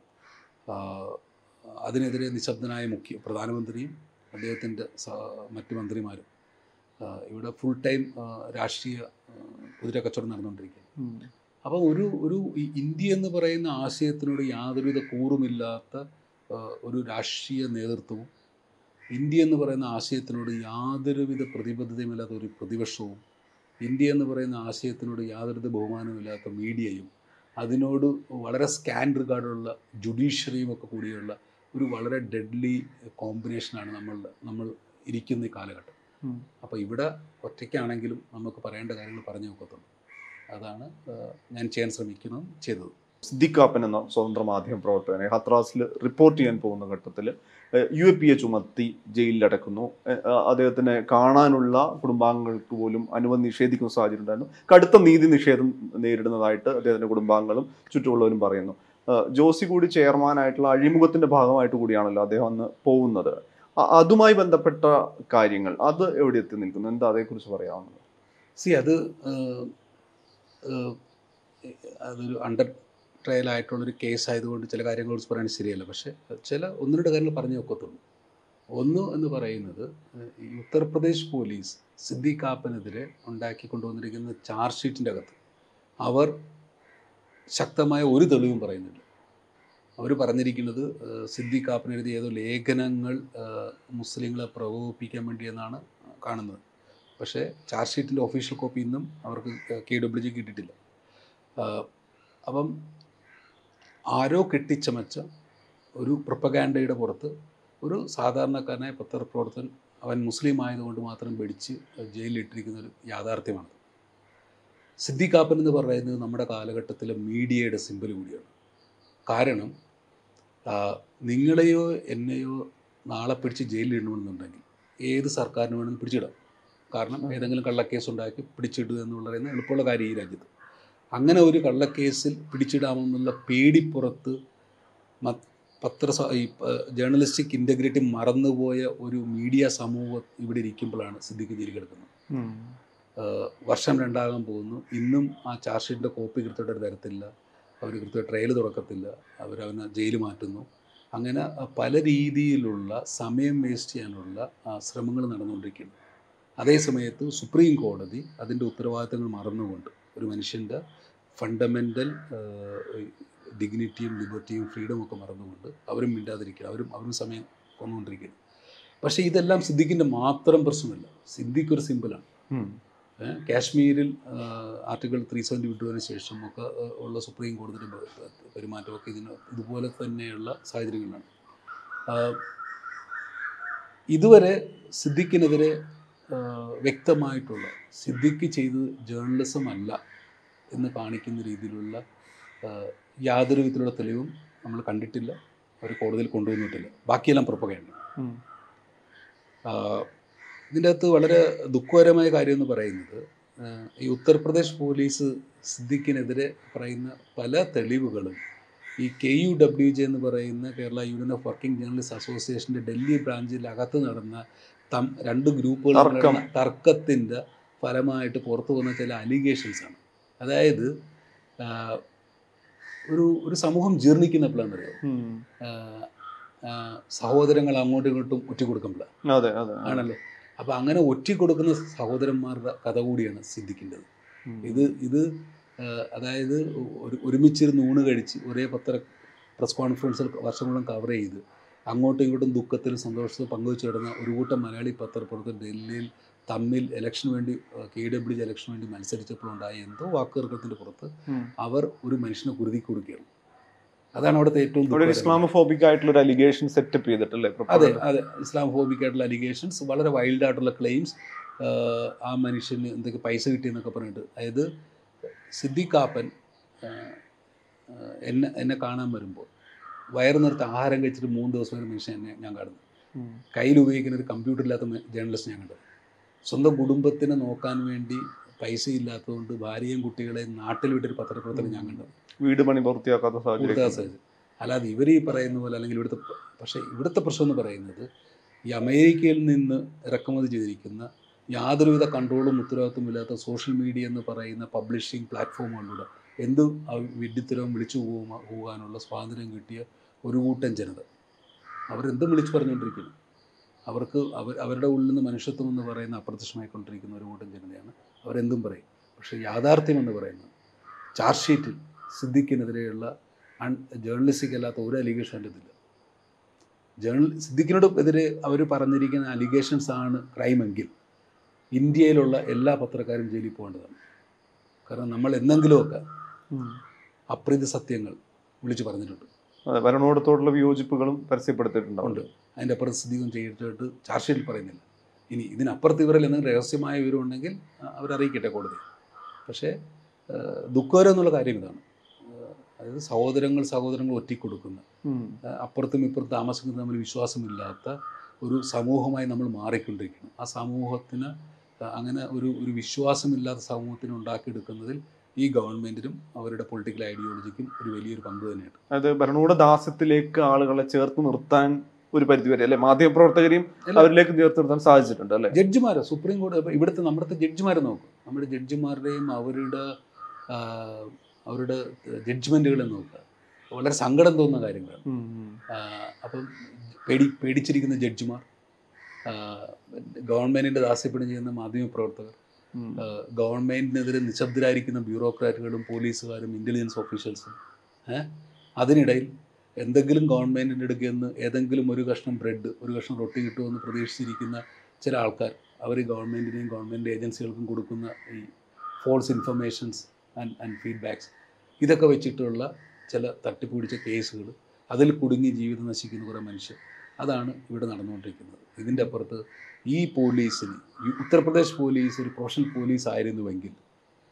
S1: അതിനെതിരെ നിശബ്ദനായ മുഖ്യ പ്രധാനമന്ത്രിയും അദ്ദേഹത്തിന്റെ മറ്റു മന്ത്രിമാരും ഇവിടെ ഫുൾ ടൈം രാഷ്ട്രീയ കുതിര കച്ചവടം നടന്നുകൊണ്ടിരിക്കുകയാണ്. അപ്പോൾ ഒരു ഒരു ഇന്ത്യ എന്ന് പറയുന്ന ആശയത്തിനോട് യാതൊരുവിധ കൂറുമില്ലാത്ത ഒരു രാഷ്ട്രീയ നേതൃത്വവും ഇന്ത്യ എന്ന് പറയുന്ന ആശയത്തിനോട് യാതൊരുവിധ പ്രതിബദ്ധതയുമില്ലാത്ത ഒരു പ്രതിപക്ഷവും ഇന്ത്യ എന്ന് പറയുന്ന ആശയത്തിനോട് യാതൊരുവിധ ബഹുമാനമില്ലാത്ത മീഡിയയും അതിനോട് വളരെ സ്കാൻ റിഗാർഡുള്ള ജുഡീഷ്യറിയും ഒക്കെ കൂടിയുള്ള ഒരു വളരെ ഡെഡ്ലി കോമ്പിനേഷനാണ് നമ്മൾ നമ്മൾ ഇരിക്കുന്ന ഈ കാലഘട്ടം. അപ്പോൾ ഇവിടെ ഒറ്റയ്ക്കാണെങ്കിലും നമുക്ക് പറയേണ്ട കാര്യങ്ങൾ പറഞ്ഞു നോക്കത്തുള്ളൂ. അതാണ് ഞാൻ ചെയ്യാൻ ശ്രമിക്കുന്നതും ചെയ്തത്.
S2: സിദ്ദിഖാപ്പൻ എന്ന സ്വതന്ത്ര മാധ്യമ പ്രവർത്തകനെ ഹത്രാസിൽ റിപ്പോർട്ട് ചെയ്യാൻ പോകുന്ന ഘട്ടത്തിൽ യു എ പി എ ചുമത്തി ജയിലിലടക്കുന്നു. അദ്ദേഹത്തിനെ കാണാനുള്ള കുടുംബാംഗങ്ങൾക്ക് പോലും അനുമതി നിഷേധിക്കുന്ന സാഹചര്യം ഉണ്ടായിരുന്നു. കടുത്ത നീതി നിഷേധം നേരിടുന്നതായിട്ട് അദ്ദേഹത്തിന്റെ കുടുംബാംഗങ്ങളും ചുറ്റുമുള്ളവരും പറയുന്നു. ജോസി കൂടി ചെയർമാനായിട്ടുള്ള അഴിമുഖത്തിന്റെ ഭാഗമായിട്ട് കൂടിയാണല്ലോ അദ്ദേഹം അന്ന് പോകുന്നത്. അതുമായി ബന്ധപ്പെട്ട കാര്യങ്ങൾ അത് എവിടെ എത്തി നിൽക്കുന്നു? എന്താ അതേക്കുറിച്ച് പറയാവുന്നത്?
S1: സി അത് അതൊരു അണ്ടർ ട്രയൽ ആയിട്ടുള്ളൊരു കേസ് ആയതുകൊണ്ട് ചില കാര്യങ്ങൾ കുറിച്ച് പറയാൻ ശരിയല്ല. പക്ഷേ ചില ഒന്ന് രണ്ട് കാര്യങ്ങൾ പറഞ്ഞു നോക്കത്തുള്ളൂ ഒന്ന് എന്ന് പറയുന്നത് ഉത്തർപ്രദേശ് പോലീസ് സിദ്ദീഖ് കാപ്പനെതിരെ ഉണ്ടാക്കി കൊണ്ടുവന്നിരിക്കുന്ന ചാർജ് ഷീറ്റിന്റെ അകത്ത് അവർ ശക്തമായ ഒരു തെളിവും പറയുന്നില്ല. അവർ പറഞ്ഞിരിക്കുന്നത് സിദ്ദി കാപ്പൻ എഴുതിയ ഏതോ ലേഖനങ്ങൾ മുസ്ലിങ്ങളെ പ്രകോപിപ്പിക്കാൻ വേണ്ടിയെന്നാണ് കാണുന്നത്. പക്ഷേ ചാർജ് ഷീറ്റിന്റെ ഒഫീഷ്യൽ കോപ്പി ഇന്നും അവർക്ക് കെ ഡബ്ല്യു ജി കിട്ടിയിട്ടില്ല. അപ്പം ആരോ കെട്ടിച്ചമച്ച ഒരു പ്രൊപ്പഗാൻഡയുടെ പുറത്ത് ഒരു സാധാരണക്കാരനായ പത്രപ്രവർത്തകൻ അവൻ മുസ്ലിം ആയതുകൊണ്ട് മാത്രം പിടിച്ച് ജയിലിലിട്ടിരിക്കുന്ന ഒരു യാഥാർത്ഥ്യമാണ് സിദ്ദിഖാപ്പൻ എന്ന് പറയുന്നത് നമ്മുടെ കാലഘട്ടത്തിലെ മീഡിയയുടെ സിമ്പിൾ കൂടിയാണ്. കാരണം നിങ്ങളെയോ എന്നെയോ നാളെ പിടിച്ച് ജയിലിലിടണമെന്നുണ്ടെങ്കിൽ ഏത് സർക്കാരിന് വേണമെങ്കിലും പിടിച്ചിടാം. കാരണം ഏതെങ്കിലും കള്ളക്കേസ് ഉണ്ടാക്കി പിടിച്ചിടുക എന്ന് പറയുന്ന എളുപ്പമുള്ള കാര്യം ഈ രാജ്യത്ത്. അങ്ങനെ ഒരു കള്ളക്കേസിൽ പിടിച്ചിടാമെന്നുള്ള പേടിപ്പുറത്ത് പത്ര ഈ ജേർണലിസ്റ്റിക് ഇന്റഗ്രിറ്റി മറന്നുപോയ ഒരു മീഡിയ സമൂഹം ഇവിടെ ഇരിക്കുമ്പോഴാണ് സിദ്ദിഖ് ജയിലിൽ കിടക്കുന്നത്. വർഷം രണ്ടാകാൻ പോകുന്നു. ഇന്നും ആ ചാർജ് ഷീറ്റിന്റെ കോപ്പി കൃത്യമായിട്ട് തരത്തില്ല അവർ കൃത്യ ട്രയൽ തുറക്കത്തില്ല അവരവനെ ജയിൽ മാറ്റുന്നു. അങ്ങനെ പല രീതിയിലുള്ള സമയം വേസ്റ്റ് ചെയ്യാനുള്ള ശ്രമങ്ങൾ നടന്നുകൊണ്ടിരിക്കുന്നു. അതേ സമയത്ത് സുപ്രീം കോടതി അതിന്റെ ഉത്തരവാദിത്തങ്ങൾ മറന്നുകൊണ്ട് ഒരു മനുഷ്യന്റെ ഫണ്ടമെന്റൽ ഡിഗ്നിറ്റിയും ലിബർട്ടിയും ഫ്രീഡം ഒക്കെ മറന്നുകൊണ്ട് അവരും മിണ്ടാതിരിക്കുക അവരും അവരും സമയം കൊന്നുകൊണ്ടിരിക്കുന്നു പക്ഷേ ഇതെല്ലാം സിദ്ദിഖിന്റെ മാത്രം പ്രശ്നമല്ല. സിദ്ദിഖ് ഒരു സിമ്പിളാണ്. കാശ്മീരിൽ ആർട്ടിക്കിൾ ത്രീ സെവന്റി വിട്ടതിന് ശേഷം ഒക്കെ ഉള്ള സുപ്രീം കോടതിയുടെ പെരുമാറ്റമൊക്കെ ഇതിന് ഇതുപോലെ തന്നെയുള്ള സാഹചര്യങ്ങളാണ്. ഇതുവരെ സിദ്ദിഖിനെതിരെ വ്യക്തമായിട്ടുള്ള സിദ്ദിഖ് ചെയ്തത് ജേർണലിസം അല്ല എന്ന് കാണിക്കുന്ന രീതിയിലുള്ള യാതൊരു വിധത്തിലുള്ള തെളിവും നമ്മൾ കണ്ടിട്ടില്ല അവർ കോടതിയിൽ കൊണ്ടുവന്നിട്ടില്ല. ബാക്കിയെല്ലാം പുറപ്പുകയാണ്. ഇതിന്റെ അകത്ത് വളരെ ദുഃഖകരമായ കാര്യം എന്ന് പറയുന്നത് ഈ ഉത്തർപ്രദേശ് പോലീസ് സിദ്ദിഖിനെതിരെ പറയുന്ന പല തെളിവുകളും ഈ കെ യു ഡബ്ല്യു ജെ എന്ന് പറയുന്ന Kerala union of working journalist അസോസിയേഷന്റെ ഡൽഹി ബ്രാഞ്ചിൽ അകത്ത് നടന്ന തം രണ്ട് ഗ്രൂപ്പുകൾ
S2: തർക്കം.
S1: തർക്കത്തിന്റെ ഫലമായിട്ട് പുറത്തു വന്ന ചില അലിഗേഷൻസാണ് അതായത് ഒരു ഒരു സമൂഹം ജീർണിക്കുന്നപ്പോഴാണെന്നറിയോ ആഹ് ആഹ് സഹോദരങ്ങൾ അങ്ങോട്ടും ഇങ്ങോട്ടും ഒറ്റിക്കൊടുക്കുമ്പോഴാണ്
S2: അതെ അതെ
S1: ആണല്ലോ. അപ്പോൾ അങ്ങനെ ഒറ്റിക്കൊടുക്കുന്ന സഹോദരന്മാരുടെ കഥ കൂടിയാണ് സിദ്ധിക്കേണ്ടത്. ഇത് ഇത് അതായത് ഒരു ഒരുമിച്ചിരുന്ന് ഊണ് കഴിച്ച് ഒരേ പത്ര പ്രസ് കോൺഫറൻസിൽ വർഷങ്ങളോളം കവർ ചെയ്ത് അങ്ങോട്ടും ഇങ്ങോട്ടും ദുഃഖത്തിൽ സന്തോഷത്തിൽ പങ്കുവെച്ച് കിടന്ന ഒരു കൂട്ടം മലയാളി പത്രപ്രവർത്തകർ ഡൽഹിയിൽ തമ്മിൽ ഇലക്ഷന് വേണ്ടി കെ ഡബ്ല്യു ജി ഇലക്ഷന് വേണ്ടി മത്സരിച്ചപ്പോഴുണ്ടായ എന്തോ വാക്കുതർക്കത്തിന്റെ പുറത്ത് അവർ ഒരു മനുഷ്യനെ കുരുതി കൊടുക്കുകയാണ്. അതാണ് അവിടുത്തെ ഏറ്റവും
S2: ഇസ്ലാമോഫോബിക് ആയിട്ടുള്ള ഒരു അലിഗേഷൻ സെറ്റപ്പ് ചെയ്തിട്ടല്ലേ
S1: അതെ അതെ. ഇസ്ലാമോഫോബിക് ആയിട്ടുള്ള അലിഗേഷൻസ് വളരെ വൈൽഡ് ആയിട്ടുള്ള ക്ലെയിംസ് ആ മനുഷ്യന് എന്തൊക്കെ പൈസ കിട്ടിയെന്നൊക്കെ പറഞ്ഞിട്ട്. അതായത് സിദ്ദിഖാപ്പൻ ആഹ്, ആഹ്, എന്നെ എന്നെ കാണാൻ വരുമ്പോൾ വയറ് നിർത്ത ആഹാരം കഴിച്ചിട്ട് മൂന്ന് ദിവസം ഒരു മനുഷ്യൻ എന്നെ ഞാൻ കാണുന്നു. കയ്യിൽ ഉപയോഗിക്കുന്ന ഒരു കമ്പ്യൂട്ടർ ഇല്ലാത്ത ജേർണലിസ്റ്റ് ഞാൻ കണ്ടു. സ്വന്തം കുടുംബത്തിനെ നോക്കാൻ വേണ്ടി പൈസ ഇല്ലാത്തതുകൊണ്ട് ഭാര്യയും കുട്ടികളെയും നാട്ടിൽ വിട്ടൊരു പത്രപ്രവർത്തനം ഞാൻ കണ്ടു.
S2: വീട് പണി പൂർത്തിയാക്കാത്ത സാഹചര്യം
S1: അല്ലാതെ ഇവർ ഈ പറയുന്ന പോലെ അല്ലെങ്കിൽ ഇവിടുത്തെ പക്ഷേ ഇവിടുത്തെ പ്രശ്നം എന്ന് പറയുന്നത് ഈ അമേരിക്കയിൽ നിന്ന് ഇറക്കുമതി ചെയ്തിരിക്കുന്ന യാതൊരുവിധ കൺട്രോളും ഉത്തരവാദിത്വം ഇല്ലാത്ത സോഷ്യൽ മീഡിയ എന്ന് പറയുന്ന പബ്ലിഷിംഗ് പ്ലാറ്റ്ഫോമുകളിലൂടെ എന്തും വിഡിത്തരവും വിളിച്ചു പോകാനുള്ള സ്വാതന്ത്ര്യം കിട്ടിയ ഒരു കൂട്ടം ജനത. അവരെന്തും വിളിച്ചു പറഞ്ഞുകൊണ്ടിരിക്കുന്നു. അവർക്ക് അവർ അവരുടെ ഉള്ളിൽ നിന്ന് മനുഷ്യത്വം എന്ന് പറയുന്ന അപ്രത്യക്ഷമായിക്കൊണ്ടിരിക്കുന്ന ഒരു കൂട്ടം ജനതയാണ് അവരെന്തും പറയും. പക്ഷേ യാഥാർത്ഥ്യം എന്ന് പറയുന്നത് ചാർജ് ഷീറ്റിൽ സിദ്ദിഖിനെതിരെയുള്ള അൺ ജേർണലിസ്റ്റിക് അല്ലാത്ത ഒരു അലിഗേഷൻ എന്റെ ഇതില്ല ജേർണൽ സിദ്ദിഖിനോട് എതിരെ അവർ പറഞ്ഞിരിക്കുന്ന അലിഗേഷൻസ് ആണ് ക്രൈമെങ്കിൽ ഇന്ത്യയിലുള്ള എല്ലാ പത്രക്കാരും ജയിലിൽ പോകേണ്ടതാണ്. കാരണം നമ്മൾ എന്തെങ്കിലുമൊക്കെ. അപ്രീതി സത്യങ്ങൾ വിളിച്ചു പറഞ്ഞിട്ടുണ്ട്.
S2: ഭരണകൂടത്തോടുള്ള വിയോജിപ്പുകളും
S1: പരസ്യപ്പെടുത്തിയിട്ടുണ്ടാവുണ്ട് അതിന്റെ അപ്പുറം സ്ഥിതിയും ചെയ്തിട്ട് ചാർജ് ഷീറ്റിൽ പറയുന്നില്ല. ഇനി ഇതിനപ്പുറത്ത് ഇവരിൽ എന്തെങ്കിലും രഹസ്യമായ വിവരം ഉണ്ടെങ്കിൽ ആ, അവരറിയിക്കട്ടെ കോടതി പക്ഷേ ദുഃഖകരം എന്നുള്ള കാര്യം ഇതാണ്. അതായത് സഹോദരങ്ങൾ സഹോദരങ്ങൾ ഒറ്റിക്കൊടുക്കുന്ന. അപ്പുറത്തും ഇപ്പുറത്തും താമസിക്കുന്നത് തമ്മിൽ വിശ്വാസമില്ലാത്ത ഒരു സമൂഹമായി നമ്മൾ മാറിക്കൊണ്ടിരിക്കുന്നു. ആ സമൂഹത്തിന് അങ്ങനെ ഒരു ഒരു വിശ്വാസമില്ലാത്ത സമൂഹത്തിന് ഉണ്ടാക്കിയെടുക്കുന്നതിൽ ഈ ഗവൺമെന്റിനും അവരുടെ പൊളിറ്റിക്കൽ ഐഡിയോളജിക്കും ഒരു വലിയൊരു പങ്ക് തന്നെയാണ്.
S2: അതായത് ഭരണകൂട ദാസ്യത്തിലേക്ക് ആളുകളെ ചേർത്ത് നിർത്താൻ ഒരു പരിധിവരെ അല്ലെ? മാധ്യമപ്രവർത്തകരെയും. അവരിലേക്ക് ചേർത്ത് നിർത്താൻ സാധിച്ചിട്ടുണ്ട് അല്ലെ?
S1: ജഡ്ജിമാർ സുപ്രീം കോടതി ഇവിടുത്തെ നമ്മുടെ ജഡ്ജിമാരെ നോക്കും. നമ്മുടെ ജഡ്ജിമാരുടെയും അവരുടെ അവരുടെ ജഡ്ജ്മെന്റുകളെ നോക്കുക. വളരെ സങ്കടം തോന്നുന്ന കാര്യങ്ങളാണ്. അപ്പം പേടി പേടിച്ചിരിക്കുന്ന ജഡ്ജിമാർ ഗവൺമെന്റിന്റെ ദാസ്യപ്പെടും ചെയ്യുന്ന മാധ്യമപ്രവർത്തകർ ആ, ഗവൺമെന്റിനെതിരെ നിശബ്ദരായിരിക്കുന്ന ബ്യൂറോക്രാറ്റുകളും പോലീസുകാരും ഇന്റലിജൻസ് ഓഫീഷ്യൽസും അതിനിടയിൽ എന്തെങ്കിലും ഗവൺമെന്റിന്റെ അടുക്കൽ നിന്ന് ഏതെങ്കിലും ഒരു കഷ്ണം ബ്രെഡ് ഒരു കഷ്ണം റൊട്ടി കിട്ടുമെന്ന് പ്രതീക്ഷിച്ചിരിക്കുന്ന ചില ആൾക്കാർ അവർ ഗവൺമെന്റിനെയും ഗവൺമെന്റ് ഏജൻസികൾക്കും കൊടുക്കുന്ന ഈ false informations and and feedbacks ഇതൊക്കെ വെച്ചിട്ടുള്ള ചില തട്ടിപ്പിടിച്ച കേസുകൾ അതിൽ കുടുങ്ങി ജീവിതം നശിക്കുന്ന കുറേ മനുഷ്യർ. അതാണ് ഇവിടെ നടന്നുകൊണ്ടിരിക്കുന്നത്. ഇതിന്റെ അപ്പുറത്ത് ഈ പോലീസിന് ഉത്തർപ്രദേശ് പോലീസ് ഒരു പ്രൊഫഷണൽ പോലീസ് ആയിരുന്നുവെങ്കിൽ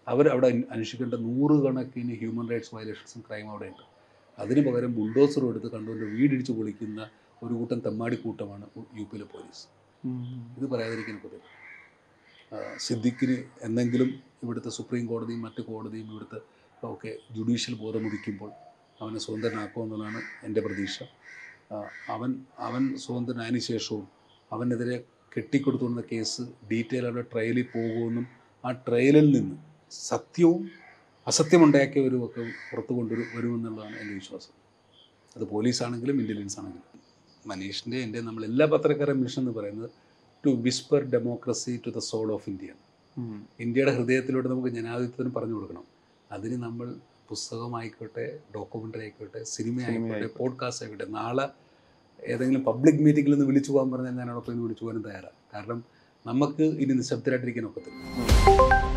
S1: അവർ അവിടെ അന്വ- അന്വേഷിക്കേണ്ട നൂറുകണക്കിന് ഹ്യൂമൻ റൈറ്റ്സ് വയലേഷൻസും ക്രൈം അവിടെ ഉണ്ട് അതിന് പകരം ബുൾഡോസർ എടുത്ത് കണ്ടുകൊണ്ട് വീടിടിച്ച് പൊളിക്കുന്ന ഒരു കൂട്ടം തെമ്മാടി കൂട്ടമാണ് യു പിയിലെ പോലീസ്. ഇത് പറയാതിരിക്കാൻ കുതിര സിദ്ദിഖിന് എന്തെങ്കിലും ഇവിടുത്തെ സുപ്രീം കോടതിയും മറ്റു കോടതിയും ഇവിടുത്തെ ഒക്കെ ജുഡീഷ്യൽ ബോധമുദിക്കുമ്പോൾ അവനെ സ്വതന്ത്രനാക്കുമെന്നുള്ളതാണ് എന്റെ പ്രതീക്ഷ. അവൻ അവൻ സ്വതന്ത്രനായതിനു ശേഷവും അവനെതിരെ കെട്ടിക്കൊടുത്തുകൊണ്ട കേസ് ഡീറ്റെയിൽ അവരുടെ ട്രയലിൽ പോകുമെന്നും ആ ട്രയലിൽ നിന്ന് സത്യവും അസത്യമുണ്ടാക്കിയവരും ഒക്കെ പുറത്തു കൊണ്ടുവരും വരുമെന്നുള്ളതാണ് എന്റെ വിശ്വാസം. അത് പോലീസാണെങ്കിലും ഇന്റലിജൻസ് ആണെങ്കിലും മനീഷിന്റെ എന്റെ നമ്മൾ എല്ലാ പത്രക്കാരും മിഷൻ എന്ന് പറയുന്നത് to whisper democracy to the soul of India ഇന്ത്യയുടെ ഹൃദയത്തിലൂടെ നമുക്ക് ജനാധിപത്യത്തിന് പറഞ്ഞു കൊടുക്കണം. അതിന് നമ്മൾ പുസ്തകമായിക്കോട്ടെ ഡോക്യുമെന്ററി ആയിക്കോട്ടെ സിനിമ ആയിക്കോട്ടെ. പോഡ്കാസ്റ്റ് ആയിക്കോട്ടെ നാളെ ഏതെങ്കിലും പബ്ലിക് മീറ്റിംഗിൽ നിന്ന് വിളിച്ചു പോകാൻ പറഞ്ഞാൽ ഞാനോടൊപ്പം ഇന്ന് വിളിച്ചു പോകാനും തയ്യാറാണ് കാരണം നമുക്ക് ഇനി നിശബ്ദരായിട്ടിരിക്കാൻ ഒക്കത്തില്ല